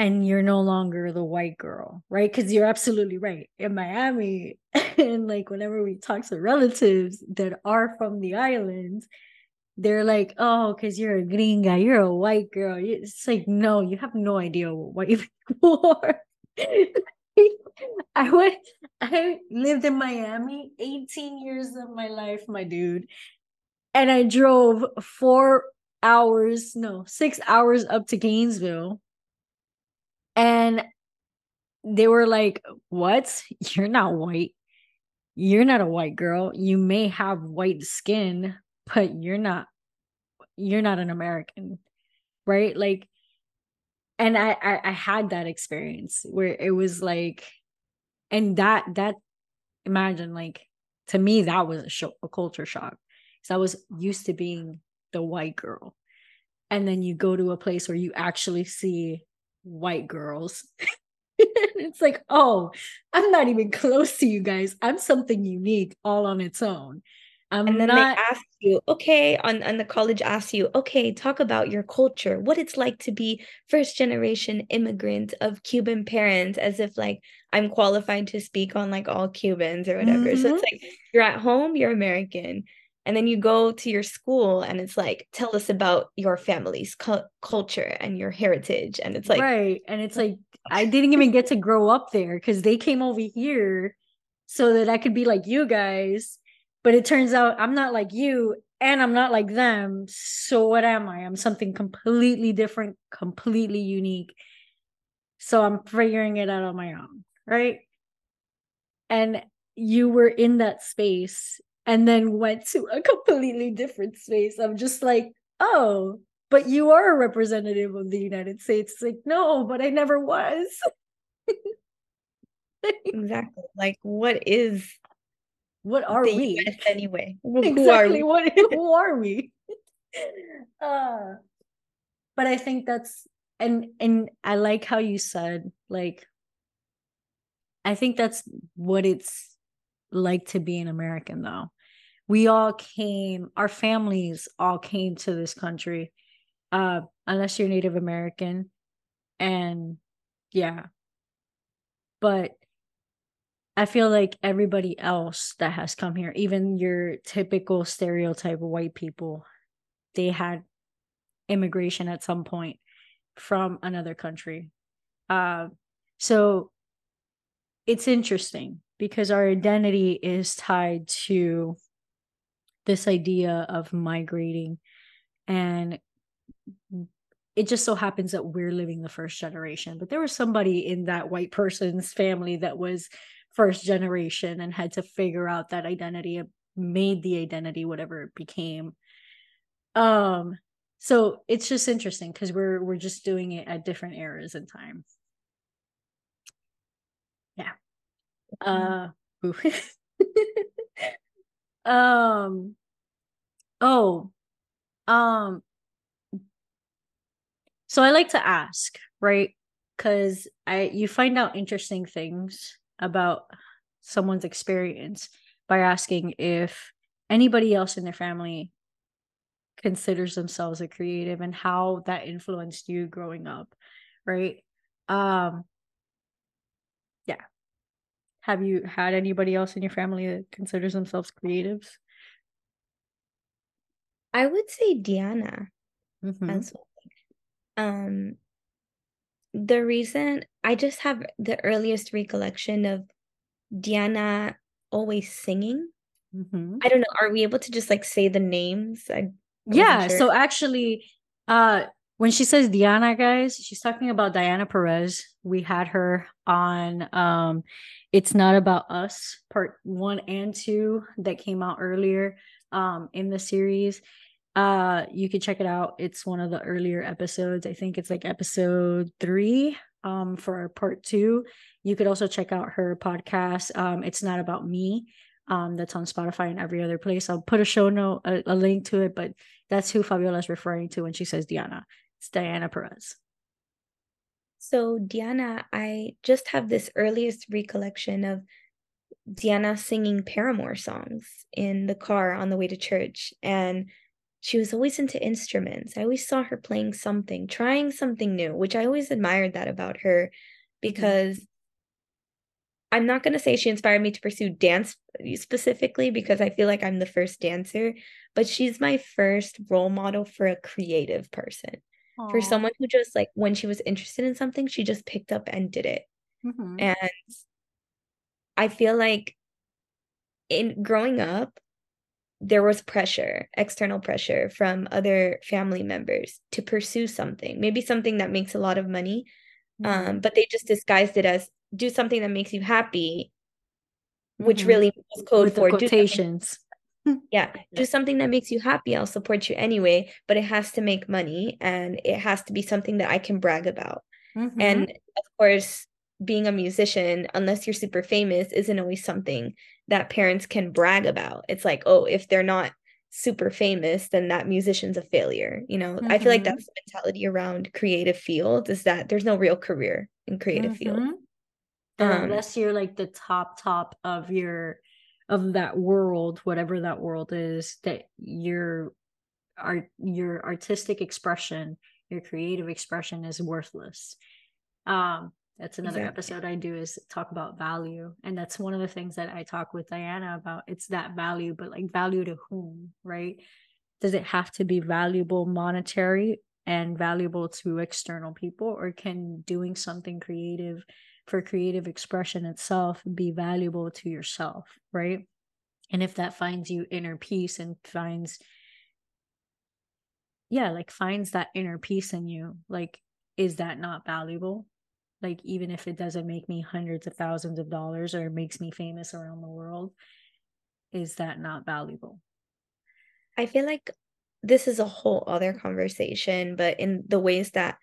and you're no longer the white girl, right? Because you're absolutely right. In Miami, and like whenever we talk to relatives that are from the islands, they're like, oh, because you're a gringa, you're a white girl. It's like, no, you have no idea what white people are. I went, I lived in Miami 18 years of my life, my dude and I drove four hours, no, six hours up to Gainesville. And they were like, What? You're not white. You're not a white girl. You may have white skin, but you're not you're not an American. Right? Like, and I, I, I had that experience where it was like, and that that imagine like to me that was a, show, a culture shock because I was used to being the white girl. And then you go to a place where you actually see white girls. it's like, oh, I'm not even close to you guys. I'm something unique all on its own. I'm and then not... they ask you, okay, on, on the college asks you, okay, talk about your culture, what it's like to be first generation immigrant of Cuban parents, as if like I'm qualified to speak on like all Cubans or whatever. Mm-hmm. So it's like you're at home, you're American and then you go to your school and it's like tell us about your family's cu- culture and your heritage. And it's like right and it's like i didn't even get to grow up there because they came over here so that i could be like you guys but it turns out i'm not like you and i'm not like them so what am i? I'm something completely different completely unique. So i'm figuring it out on my own right? And you were in that space and then went to a completely different space. I'm just like, oh, but you are a representative of the United States. It's like, no, but I never was. exactly. Like, what is what are we US anyway? Exactly. Who are we? What who are we? uh, but I think that's and and I like how you said like I think that's what it's like to be an American though we all came, our families all came to this country, uh, unless you're Native American. And yeah. But I feel like everybody else that has come here, even your typical stereotype white people, they had immigration at some point from another country. Uh, so it's interesting because our identity is tied to this idea of migrating. And it just so happens that we're living the first generation but there was somebody in that white person's family that was first generation and had to figure out that identity made the identity whatever it became. Um so it's just interesting because we're we're just doing it at different eras in time yeah uh Um oh um so I like to ask, right? Cuz I you find out interesting things about someone's experience by asking if anybody else in their family considers themselves a creative and how that influenced you growing up right? Um have you had anybody else in your family that considers themselves creatives i would say diana mm-hmm. as well um the reason i just have the earliest recollection of diana always singing mm-hmm. i don't know are we able to just like say the names I, yeah sure. so actually uh when she says diana guys she's talking about diana perez. We had her on um it's not about us part one and two that came out earlier um in the series. Uh you can check it out. It's one of the earlier episodes. I think it's like episode three um for part two. You could also check out her podcast um it's not about me um that's on spotify and every other place. I'll put a show note a, a link to it but that's who fabiola is referring to when she says diana it's diana perez so diana i just have this earliest recollection of diana singing paramore songs in the car on the way to church and she was always into instruments. I always saw her playing something, trying something new, which I always admired that about her mm-hmm. because mm-hmm. I'm not going to say she inspired me to pursue dance specifically because I feel like I'm the first dancer, but she's my first role model for a creative person. Aww. For someone who just like when she was interested in something, she just picked up and did it. Mm-hmm. And I feel like in growing up, there was pressure, external pressure from other family members to pursue something, maybe something that makes a lot of money. Um, mm-hmm. Um, but they just disguised it as do something that makes you happy, which mm-hmm. really was code With for quotations. yeah, do something that makes you happy. I'll support you anyway, but it has to make money and it has to be something that I can brag about. Mm-hmm. And of course, being a musician, unless you're super famous, isn't always something that parents can brag about. It's like, oh, if they're not super famous, then that musician's a failure. You know, mm-hmm. I feel like mm-hmm. that's the mentality around creative fields is that there's no real career in creative mm-hmm. field. Um, unless you're like the top top of your of that world, whatever that world is, that your art your artistic expression, your creative expression is worthless. Um, that's another exactly. episode I do is talk about value. And that's one of the things that I talk with Diana about. It's that value, but like value to whom, right? Does it have to be valuable monetary and valuable to external people, or can doing something creative for creative expression itself be valuable to yourself, right? And if that finds you inner peace and finds, yeah, like finds that inner peace in you, like, is that not valuable? like even if it doesn't make me hundreds of thousands of dollars or makes me famous around the world is that not valuable i feel like this is a whole other conversation but in the ways that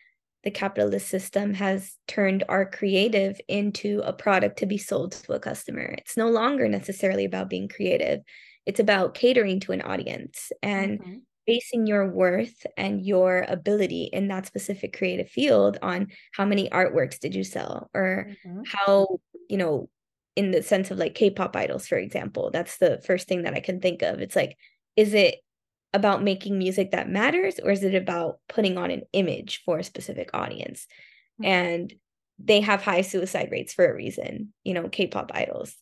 the capitalist system has turned our creative into a product to be sold to a customer. It's no longer necessarily about being creative. It's about catering to an audience and mm-hmm. basing your worth and your ability in that specific creative field on how many artworks did you sell or mm-hmm. how you know in the sense of like k-pop idols for example that's the first thing that i can think of. It's like is it about making music that matters or is it about putting on an image for a specific audience? Mm-hmm. and they have high suicide rates for a reason you know k-pop idols.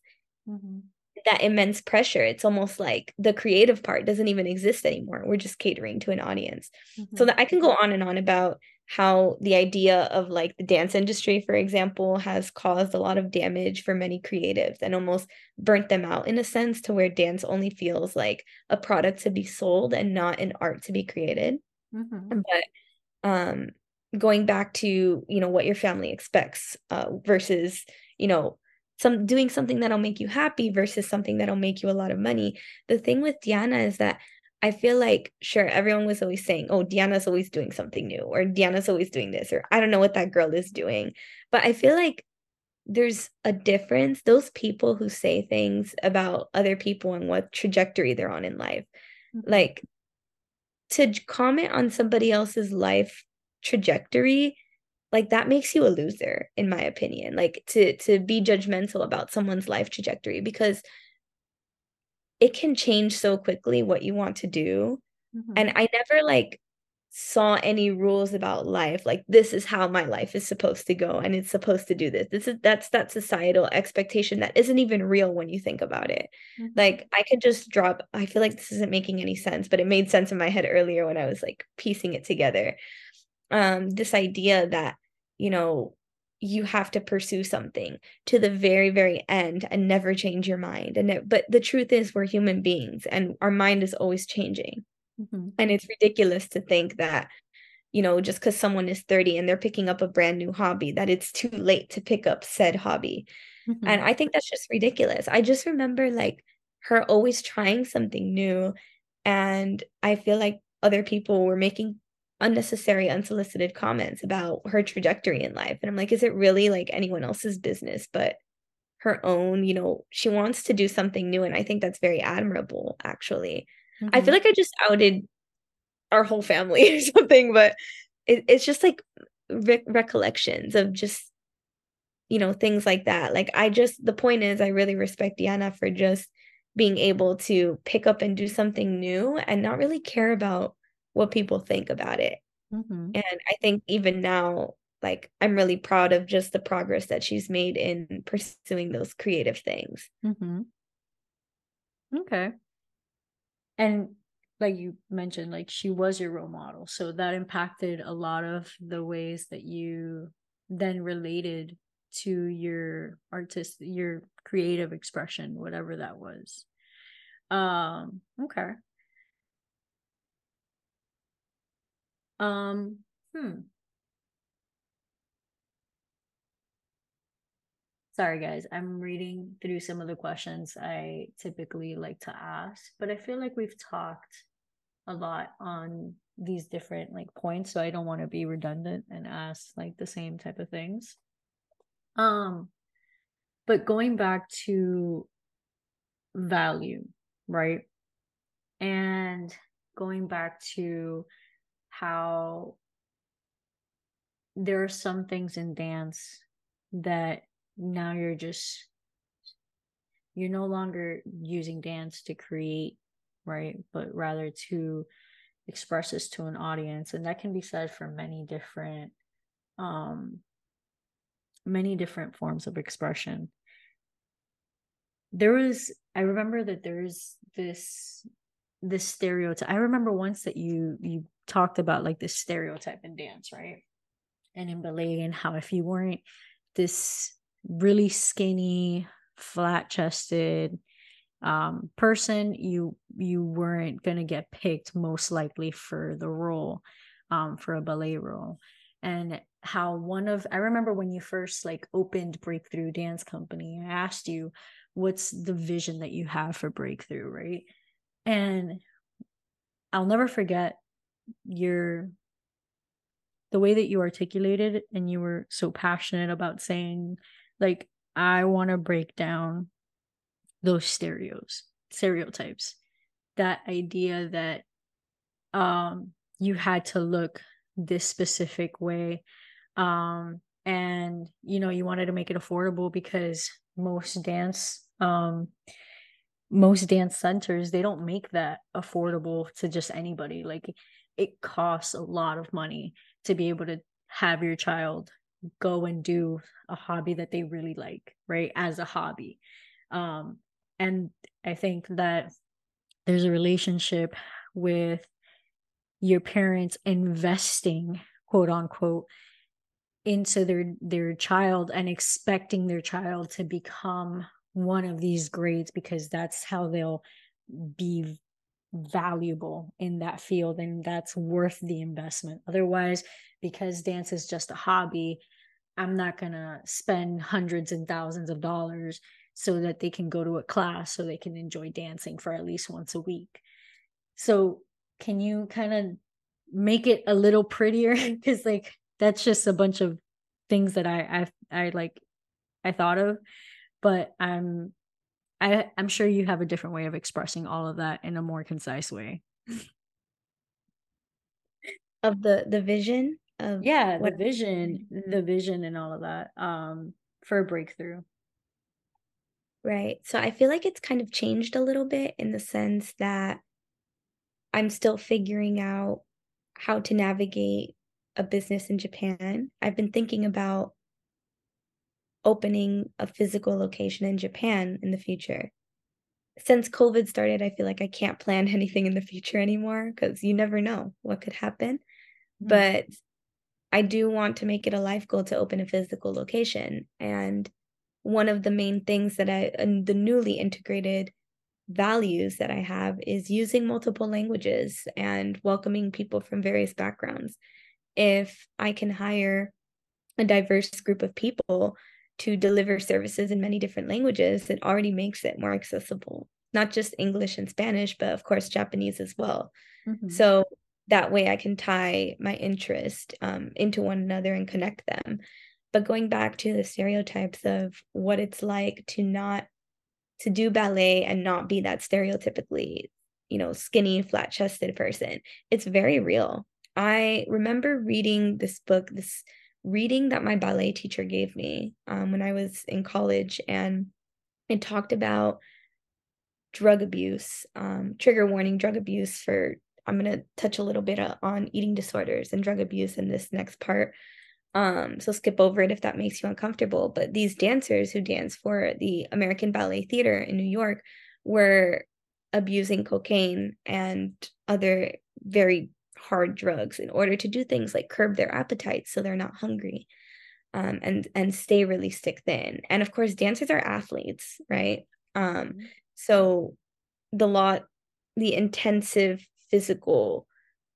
Mm-hmm. That immense pressure it's almost like the creative part doesn't even exist anymore. We're just catering to an audience. Mm-hmm. so that i can go on and on about how the idea of like the dance industry for example has caused a lot of damage for many creatives and almost burnt them out in a sense to where dance only feels like a product to be sold and not an art to be created mm-hmm. but um going back to you know what your family expects uh, versus you know some doing something that'll make you happy versus something that'll make you a lot of money. The thing with Diana is that I feel like sure everyone was always saying, "Oh, Diana's always doing something new," or "Diana's always doing this," or "I don't know what that girl is doing." But I feel like there's a difference. Those people who say things about other people and what trajectory they're on in life, mm-hmm. like to comment on somebody else's life trajectory like that makes you a loser in my opinion like to to be judgmental about someone's life trajectory because it can change so quickly what you want to do mm-hmm. and i never like saw any rules about life like this is how my life is supposed to go and it's supposed to do this this is that's that societal expectation that isn't even real when you think about it mm-hmm. like i could just drop i feel like this isn't making any sense but it made sense in my head earlier when i was like piecing it together um this idea that you know you have to pursue something to the very very end and never change your mind and it, but the truth is we're human beings and our mind is always changing Mm-hmm. And it's ridiculous to think that, you know, just because someone is 30 and they're picking up a brand new hobby, that it's too late to pick up said hobby. Mm-hmm. And I think that's just ridiculous. I just remember like her always trying something new. And I feel like other people were making unnecessary, unsolicited comments about her trajectory in life. And I'm like, is it really like anyone else's business but her own? You know, she wants to do something new. And I think that's very admirable, actually. Mm-hmm. I feel like I just outed our whole family or something, but it, it's just like re- recollections of just you know things like that. Like I just the point is I really respect Diana for just being able to pick up and do something new and not really care about what people think about it. Mm-hmm. And I think even now, like I'm really proud of just the progress that she's made in pursuing those creative things. Mm-hmm. Okay and like you mentioned like she was your role model so that impacted a lot of the ways that you then related to your artist your creative expression whatever that was um okay um hmm Sorry, guys. I'm reading through some of the questions I typically like to ask, but I feel like we've talked a lot on these different like points, so I don't want to be redundant and ask like the same type of things. Um, but going back to value, right? And going back to how there are some things in dance that now you're just you're no longer using dance to create right but rather to express this to an audience and that can be said for many different um many different forms of expression. There was i remember that there's this this stereotype i remember once that you you talked about like this stereotype in dance right and in ballet and how if you weren't this really skinny, flat chested um, person, you you weren't gonna get picked most likely for the role, um, for a ballet role. And how one of I remember when you first like opened Breakthru Dance Company, I asked you what's the vision that you have for Breakthru, right? And I'll never forget your the way that you articulated and you were so passionate about saying like I want to break down those stereos, stereotypes. That idea that um you had to look this specific way um and you know you wanted to make it affordable because most dance um most dance centers they don't make that affordable to just anybody like it costs a lot of money to be able to have your child go and do a hobby that they really like, right? As a hobby. Um, and I think that there's a relationship with your parents investing, quote unquote, into their their child and expecting their child to become one of these grades because that's how they'll be valuable in that field and that's worth the investment. Otherwise because dance is just a hobby I'm not going to spend hundreds and thousands of dollars so that they can go to a class so they can enjoy dancing for at least once a week. So, can you kind of make it a little prettier? Cuz like that's just a bunch of things that I I I like I thought of, but I'm I I'm sure you have a different way of expressing all of that in a more concise way. Of the the vision? of yeah the vision the vision and all of that um for a Breakthru right so i feel like it's kind of changed a little bit in the sense that i'm still figuring out how to navigate a business in japan i've been thinking about opening a physical location in japan in the future since covid started i feel like i can't plan anything in the future anymore because you never know what could happen mm-hmm. but I do want to make it a life goal to open a physical location. And one of the main things that I, and the newly integrated values that I have is using multiple languages and welcoming people from various backgrounds. If I can hire a diverse group of people to deliver services in many different languages, it already makes it more accessible, not just English and Spanish, but of course, Japanese as well. Mm-hmm. So that way I can tie my interest um, into one another and connect them. But going back to the stereotypes of what it's like to not to do ballet and not be that stereotypically, you know, skinny, flat-chested person, it's very real. I remember reading this book, this reading that my ballet teacher gave me um, when I was in college, and it talked about drug abuse, um, trigger warning drug abuse for I'm going to touch a little bit uh, on eating disorders and drug abuse in this next part. Um, so skip over it if that makes you uncomfortable. But these dancers who dance for the American Ballet Theater in New York were abusing cocaine and other very hard drugs in order to do things like curb their appetite so they're not hungry um, and and stay really stick thin. And of course, dancers are athletes, right? Um, mm-hmm. so the lot, the intensive physical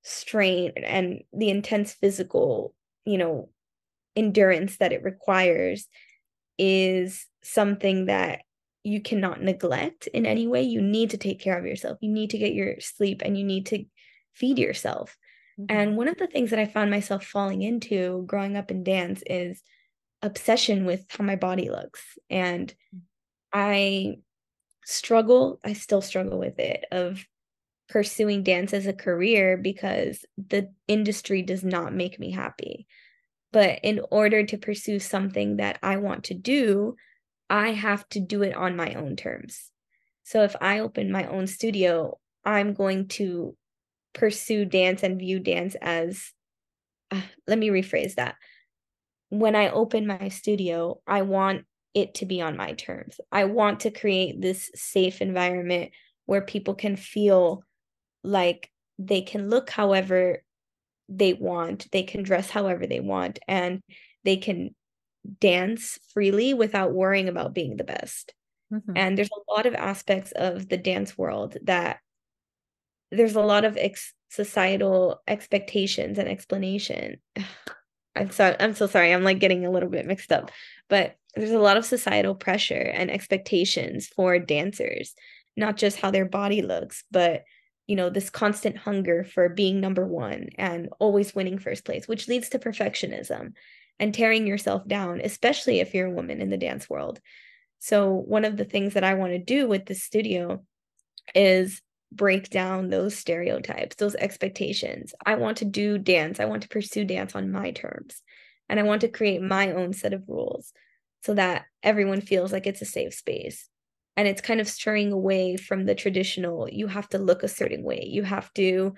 strain and the intense physical, you know, endurance that it requires is something that you cannot neglect in any way. You need to take care of yourself. You need to get your sleep and you need to feed yourself. Mm-hmm. And one of the things that I found myself falling into growing up in dance is obsession with how my body looks. And mm. I struggle, I still struggle with it of pursuing dance as a career because the industry does not make me happy. But in order to pursue something that I want to do, I have to do it on my own terms. So if I open my own studio, I'm going to pursue dance and view dance as uh, let me rephrase that. When I open my studio, I want it to be on my terms. I want to create this safe environment where people can feel like they can look however they want, they can dress however they want, and they can dance freely without worrying about being the best. Mm-hmm. And there's a lot of aspects of the dance world that there's a lot of ex- societal expectations and explanation. I'm so I'm so sorry. I'm like getting a little bit mixed up. But there's a lot of societal pressure and expectations for dancers, not just how their body looks, but you know this constant hunger for being number one and always winning first place which leads to perfectionism and tearing yourself down especially if you're a woman in the dance world so one of the things that i want to do with the studio is break down those stereotypes those expectations. I want to do dance. I want to pursue dance on my terms. And i want to create my own set of rules so that everyone feels like it's a safe space. And it's kind of straying away from the traditional you have to look a certain way. You have to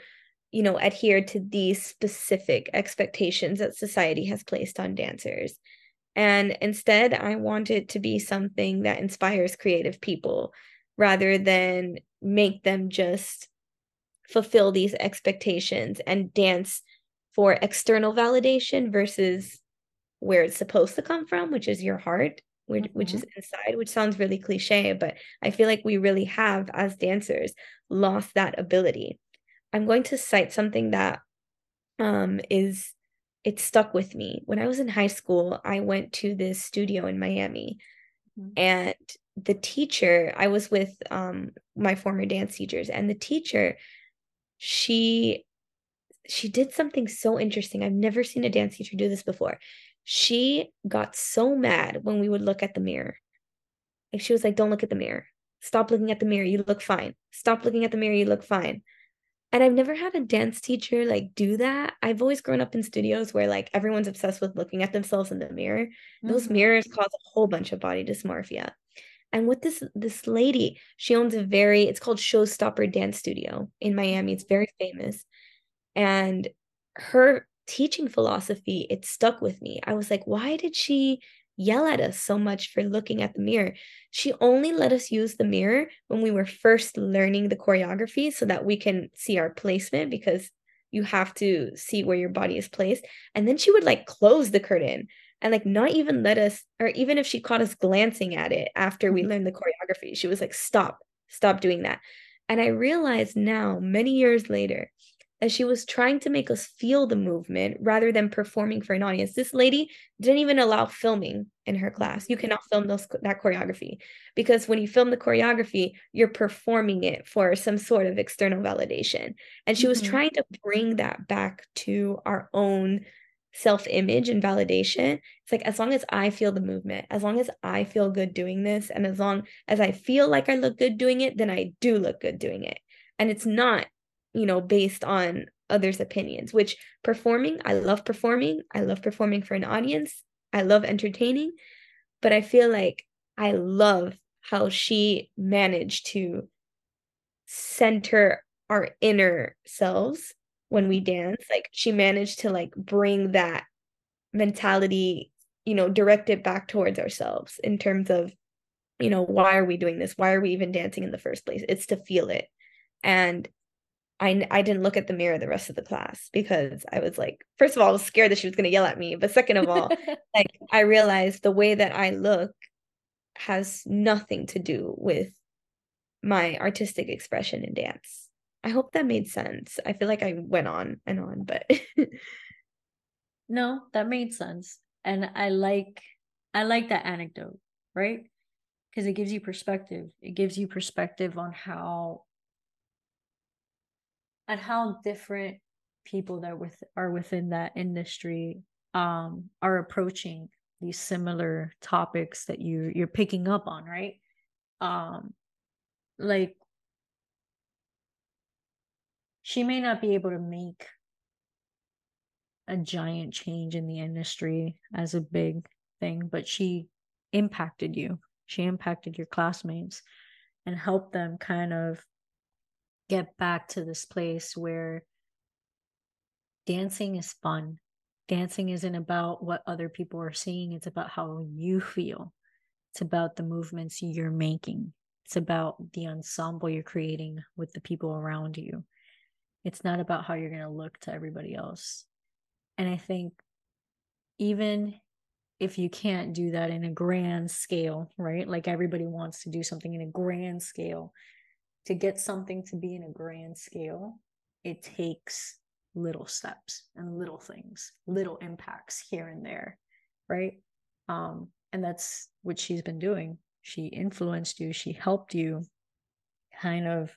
you know adhere to these specific expectations that society has placed on dancers. And instead i want it to be something that inspires creative people rather than make them just fulfill these expectations and dance for external validation versus where it's supposed to come from which is your heart which, mm-hmm. which is inside, which sounds really cliche, but I feel like we really have, as dancers, lost that ability. I'm going to cite something that um, is it stuck with me. When I was in high school, I went to this studio in Miami, mm-hmm. and the teacher, I was with um, my former dance teachers, and the teacher, she she did something so interesting. I've never seen a dance teacher do this before she got so mad when we would look at the mirror. Like she was like, don't look at the mirror. Stop looking at the mirror. You look fine. Stop looking at the mirror. You look fine. And I've never had a dance teacher like do that. I've always grown up in studios where like everyone's obsessed with looking at themselves in the mirror. Mm-hmm. Those mirrors cause a whole bunch of body dysmorphia. And with this this lady, she owns a very it's called Showstopper Dance Studio in Miami. It's very famous. And her teaching philosophy, it stuck with me. I was like, why did she yell at us so much for looking at the mirror. She only let us use the mirror when we were first learning the choreography so that we can see our placement because you have to see where your body is placed. And then she would like close the curtain and like not even let us, or even if she caught us glancing at it after we mm-hmm. learned the choreography, she was like, stop, stop doing that. And I realized now, many years later, as she was trying to make us feel the movement rather than performing for an audience. This lady didn't even allow filming in her class. You cannot film those that choreography because when you film the choreography, you're performing it for some sort of external validation. And she mm-hmm. was trying to bring that back to our own self-image and validation. It's like as long as I feel the movement, as long as I feel good doing this, and as long as I feel like I look good doing it, then I do look good doing it. And it's not you know, based on others' opinions, which performing, I love performing. I love performing for an audience. I love entertaining. But I feel like I love how she managed to center our inner selves when we dance. Like she managed to like bring that mentality, you know, direct it back towards ourselves in terms of, you know, why are we doing this? Why are we even dancing in the first place? It's to feel it. And I, I didn't look at the mirror the rest of the class because I was like, first of all, I was scared that she was going to yell at me. But second of all, like I realized the way that I look has nothing to do with my artistic expression in dance. I hope that made sense. I feel like I went on and on, but no, that made sense. And I like I like that anecdote, right? Because it gives you perspective. It gives you perspective on how and how different people that with are within that industry um are approaching these similar topics that you you're picking up on right? Um like she may not be able to make a giant change in the industry as a big thing but she impacted you. She impacted your classmates and helped them kind of get back to this place where dancing is fun. Dancing isn't about what other people are seeing, it's about how you feel. It's about the movements you're making. It's about the ensemble you're creating with the people around you. It's not about how you're going to look to everybody else. And I think even if you can't do that in a grand scale, right? Like everybody wants to do something in a grand scale to get something to be in a grand scale, it takes little steps and little things, little impacts here and there, right? Um, and that's what she's been doing. She influenced you, she helped you kind of,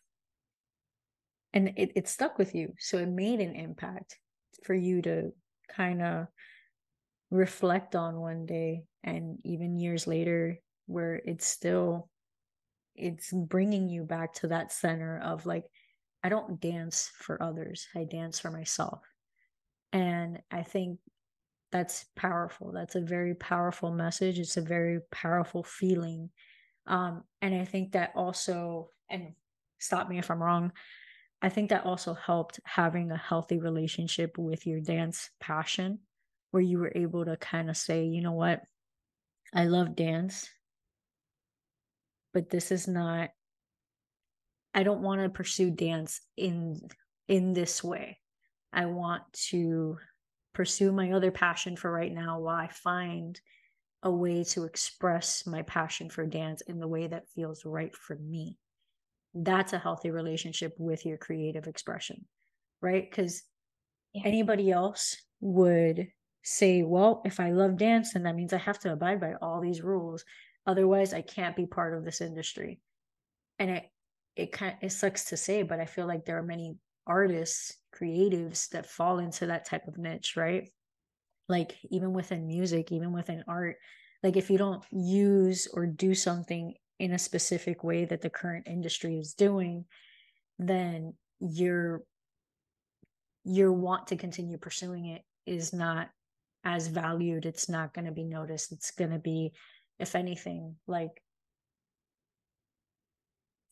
and it, it stuck with you. So it made an impact for you to kind of reflect on one day and even years later where it's still it's bringing you back to that center of like i don't dance for others i dance for myself. And i think that's powerful. That's a very powerful message. It's a very powerful feeling. Um and i think that also and stop me if i'm wrong i think that also helped having a healthy relationship with your dance passion where you were able to kind of say you know what? I love dance but this is not I don't want to pursue dance in in this way. I want to pursue my other passion for right now while I find a way to express my passion for dance in the way that feels right for me. That's a healthy relationship with your creative expression, right? Because yeah. anybody else would say, well, if I love dance, then that means I have to abide by all these rules. Otherwise, I can't be part of this industry. And it it kind it sucks to say, but I feel like there are many artists, creatives that fall into that type of niche, right? Like even within music, even within art, like if you don't use or do something in a specific way that the current industry is doing, then you're your want to continue pursuing it is not as valued it's not going to be noticed it's going to be if anything like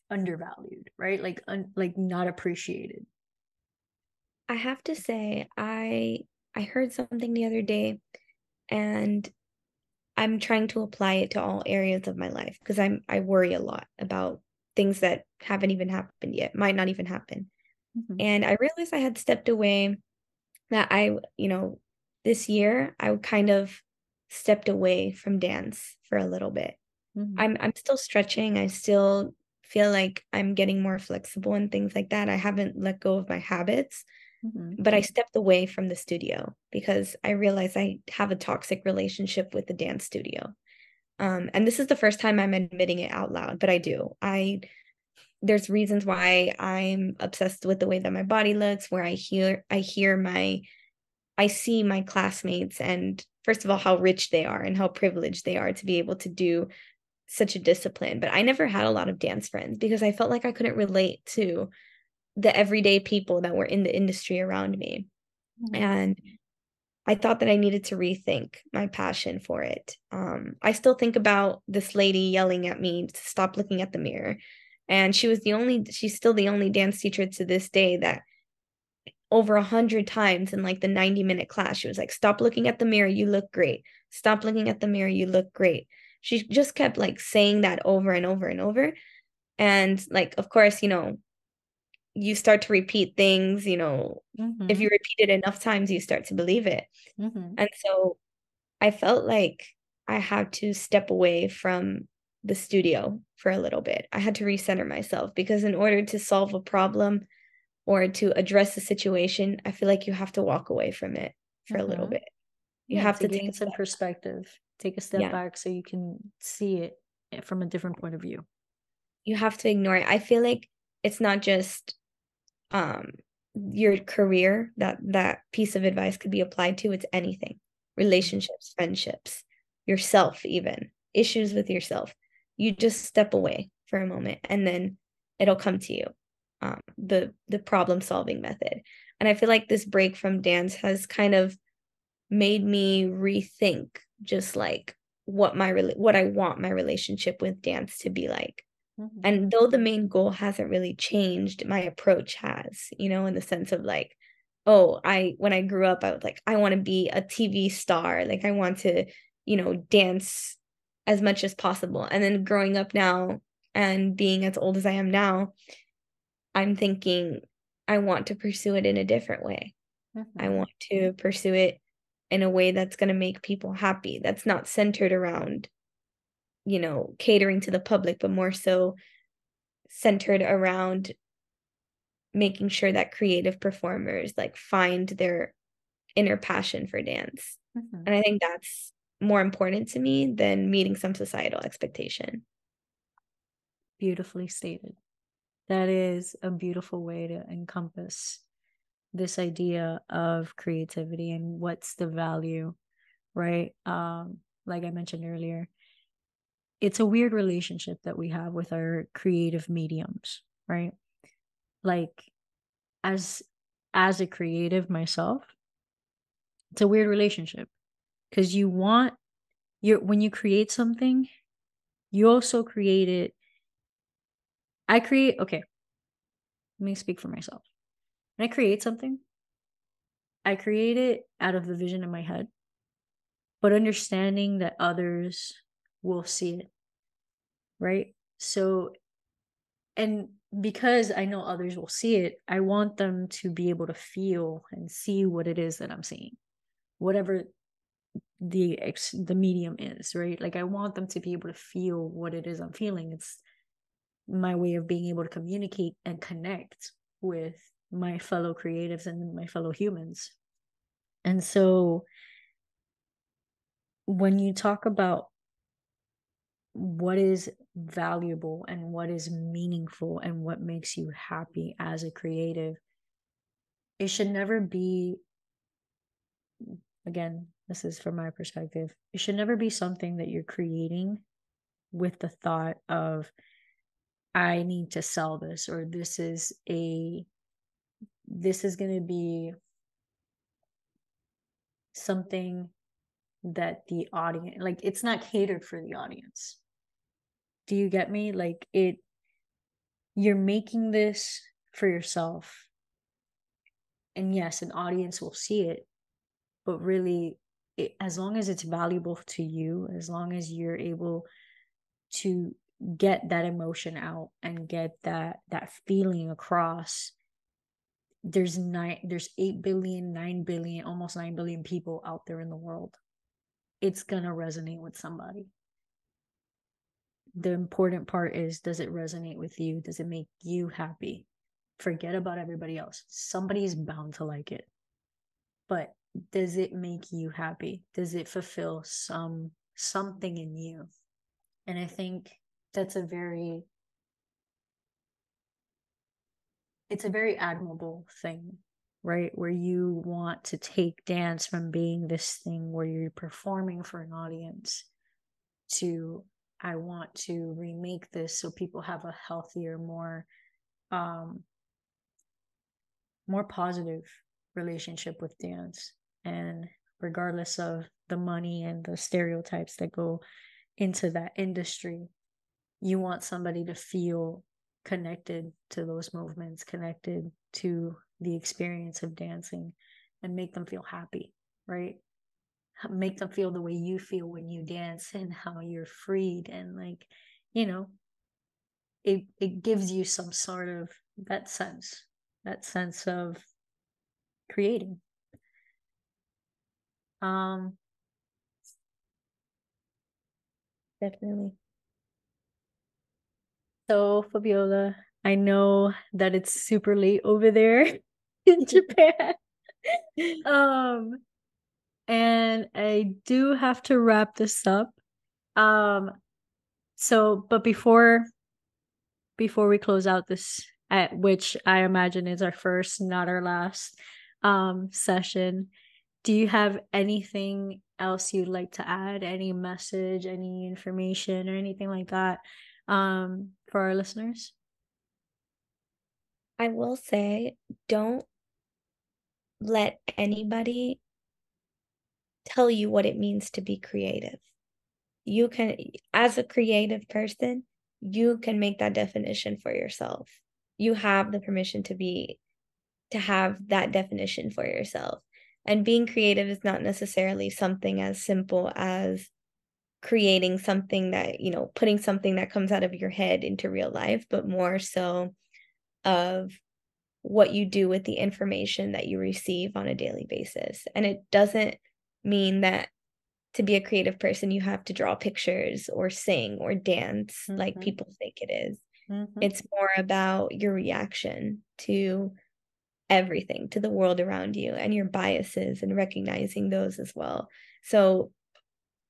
undervalued right? Like un- like not appreciated. I have to say i i heard something the other day and i'm trying to apply it to all areas of my life because i'm i worry a lot about things that haven't even happened yet might not even happen. Mm-hmm. and i realized i had stepped away that i you know this year I kind of stepped away from dance for a little bit. Mm-hmm. I'm I'm still stretching. I still feel like I'm getting more flexible and things like that. I haven't let go of my habits. Mm-hmm. But I stepped away from the studio because I realized I have a toxic relationship with the dance studio. Um, and this is the first time I'm admitting it out loud, but I do. I there's reasons why I'm obsessed with the way that my body looks, where I hear I hear my I see my classmates and first of all how rich they are and how privileged they are to be able to do such a discipline. But i never had a lot of dance friends because i felt like i couldn't relate to the everyday people that were in the industry around me. Mm-hmm. and i thought that i needed to rethink my passion for it. Um, i still think about this lady yelling at me to stop looking at the mirror. And she was the only she's still the only dance teacher to this day that over a hundred times in like the 90 minute class. She was like, stop looking at the mirror, you look great. Stop looking at the mirror, you look great. She just kept like saying that over and over and over. And like, of course, you know, you start to repeat things, you know, mm-hmm. if you repeat it enough times, you start to believe it. Mm-hmm. And so I felt like I had to step away from the studio for a little bit. I had to recenter myself because in order to solve a problem, or to address the situation, I feel like you have to walk away from it for mm-hmm. a little mm-hmm. bit. You yeah, have to, to take some perspective, take a step yeah. back so you can see it eh, from a different point of view. You have to ignore it. I feel like it's not just um your career that that piece of advice could be applied to it's anything relationships friendships yourself even issues with yourself you just step away for a moment and then it'll come to you um, the the problem solving method. And i feel like this break from dance has kind of made me rethink just like what my what i want my relationship with dance to be like. Mm-hmm. and though the main goal hasn't really changed my approach has you know in the sense of like oh i when i grew up i was like i want to be a tv star. Like i want to you know dance as much as possible. And then growing up now and being as old as i am now I'm thinking I want to pursue it in a different way. Mm-hmm. I want to pursue it in a way that's going to make people happy. That's not centered around, you know, catering to the public, but more so centered around making sure that creative performers like find their inner passion for dance. Mm-hmm. And I think that's more important to me than meeting some societal expectation. Beautifully stated that is a beautiful way to encompass this idea of creativity and what's the value right? Um like i mentioned earlier it's a weird relationship that we have with our creative mediums right? Like as as a creative myself it's a weird relationship because you want you when you create something you also create it I create, okay, let me speak for myself. When I create something, I create it out of the vision in my head, but understanding that others will see it. Right. So, and because I know others will see it, I want them to be able to feel and see what it is that I'm seeing, whatever the the medium is right like i want them to be able to feel what it is i'm feeling it's my way of being able to communicate and connect with my fellow creatives and my fellow humans. And so when you talk about what is valuable and what is meaningful and what makes you happy as a creative, it should never be, again, this is from my perspective, it should never be something that you're creating with the thought of, I need to sell this or this is a this is going to be something that the audience like it's not catered for the audience. Do you get me? Like it you're making this for yourself. And yes an audience will see it but really it, as long as it's valuable to you as long as you're able to get that emotion out and get that that feeling across. There's nine there's 8 billion 9 billion almost 9 billion people out there in the world. It's going to resonate with somebody. The important part is does it resonate with you? Does it make you happy? Forget about everybody else. Somebody's bound to like it. But does it make you happy? Does it fulfill some something in you? And i think that's a very it's a very admirable thing right? Where you want to take dance from being this thing where you're performing for an audience to i want to remake this so people have a healthier more um more positive relationship with dance. And regardless of the money and the stereotypes that go into that industry you want somebody to feel connected to those movements, connected to the experience of dancing, and make them feel happy, right? Make them feel the way you feel when you dance and how you're freed and like, you know, it it gives you some sort of that sense, that sense of creating. Um definitely. So, Fabiola, I know that it's super late over there in Japan. um and I do have to wrap this up. Um so but before before we close out this at which I imagine is our first, not our last um session, do you have anything else you'd like to add? Any message, any information or anything like that? um, for our listeners? I will say, don't let anybody tell you what it means to be creative. You can, as a creative person, you can make that definition for yourself. You have the permission to be, to have that definition for yourself. And being creative is not necessarily something as simple as creating something that you know putting something that comes out of your head into real life but more so of what you do with the information that you receive on a daily basis and it doesn't mean that to be a creative person you have to draw pictures or sing or dance mm-hmm. like people think it is. Mm-hmm. it's more about your reaction to everything to the world around you and your biases and recognizing those as well so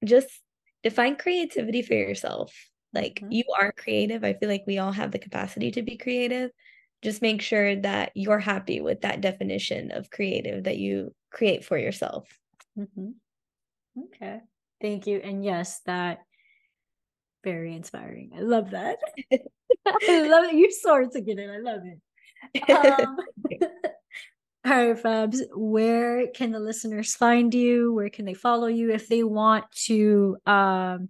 just define creativity for yourself. Like mm-hmm. you are creative. I feel like we all have the capacity to be creative. Just make sure that you're happy with that definition of creative that you create for yourself. Mm-hmm. Okay. Thank you. And yes, that very inspiring. I love that. I love it. You're so articulate. I love it. Um, all right, Fabs, where can the listeners find you? Where can they follow you if they want to? Um,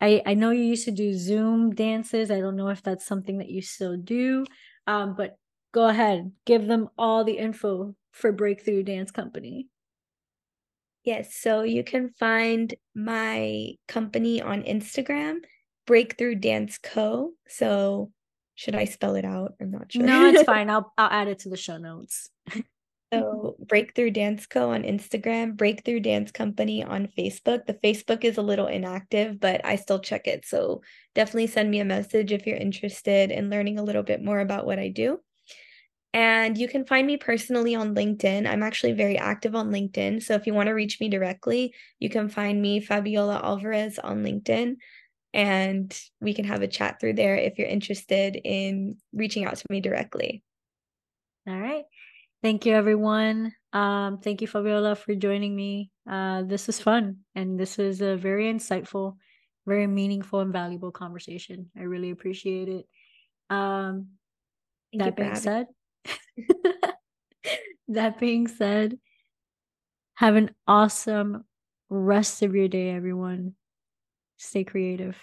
I I know you used to do Zoom dances. I don't know if that's something that you still do. Um, but go ahead, give them all the info for Breakthru Dance Company. Yes, so you can find my company on Instagram, Breakthru Dance Co. So should I spell it out? I'm not sure. No, it's fine. I'll I'll add it to the show notes. so Breakthru Dance Co on Instagram, Breakthru Dance Company on Facebook. The Facebook is a little inactive, but I still check it. So definitely send me a message if you're interested in learning a little bit more about what I do. And you can find me personally on LinkedIn. I'm actually very active on LinkedIn. So if you want to reach me directly, you can find me Fabiola Alvarez on LinkedIn and we can have a chat through there if you're interested in reaching out to me directly. All right. Thank you, everyone. Um, thank you, Fabiola, for joining me. Uh, this is fun, and this is a very insightful, very meaningful, and valuable conversation. I really appreciate it. Um, that being said, that being said, Have an awesome rest of your day, everyone. Stay creative.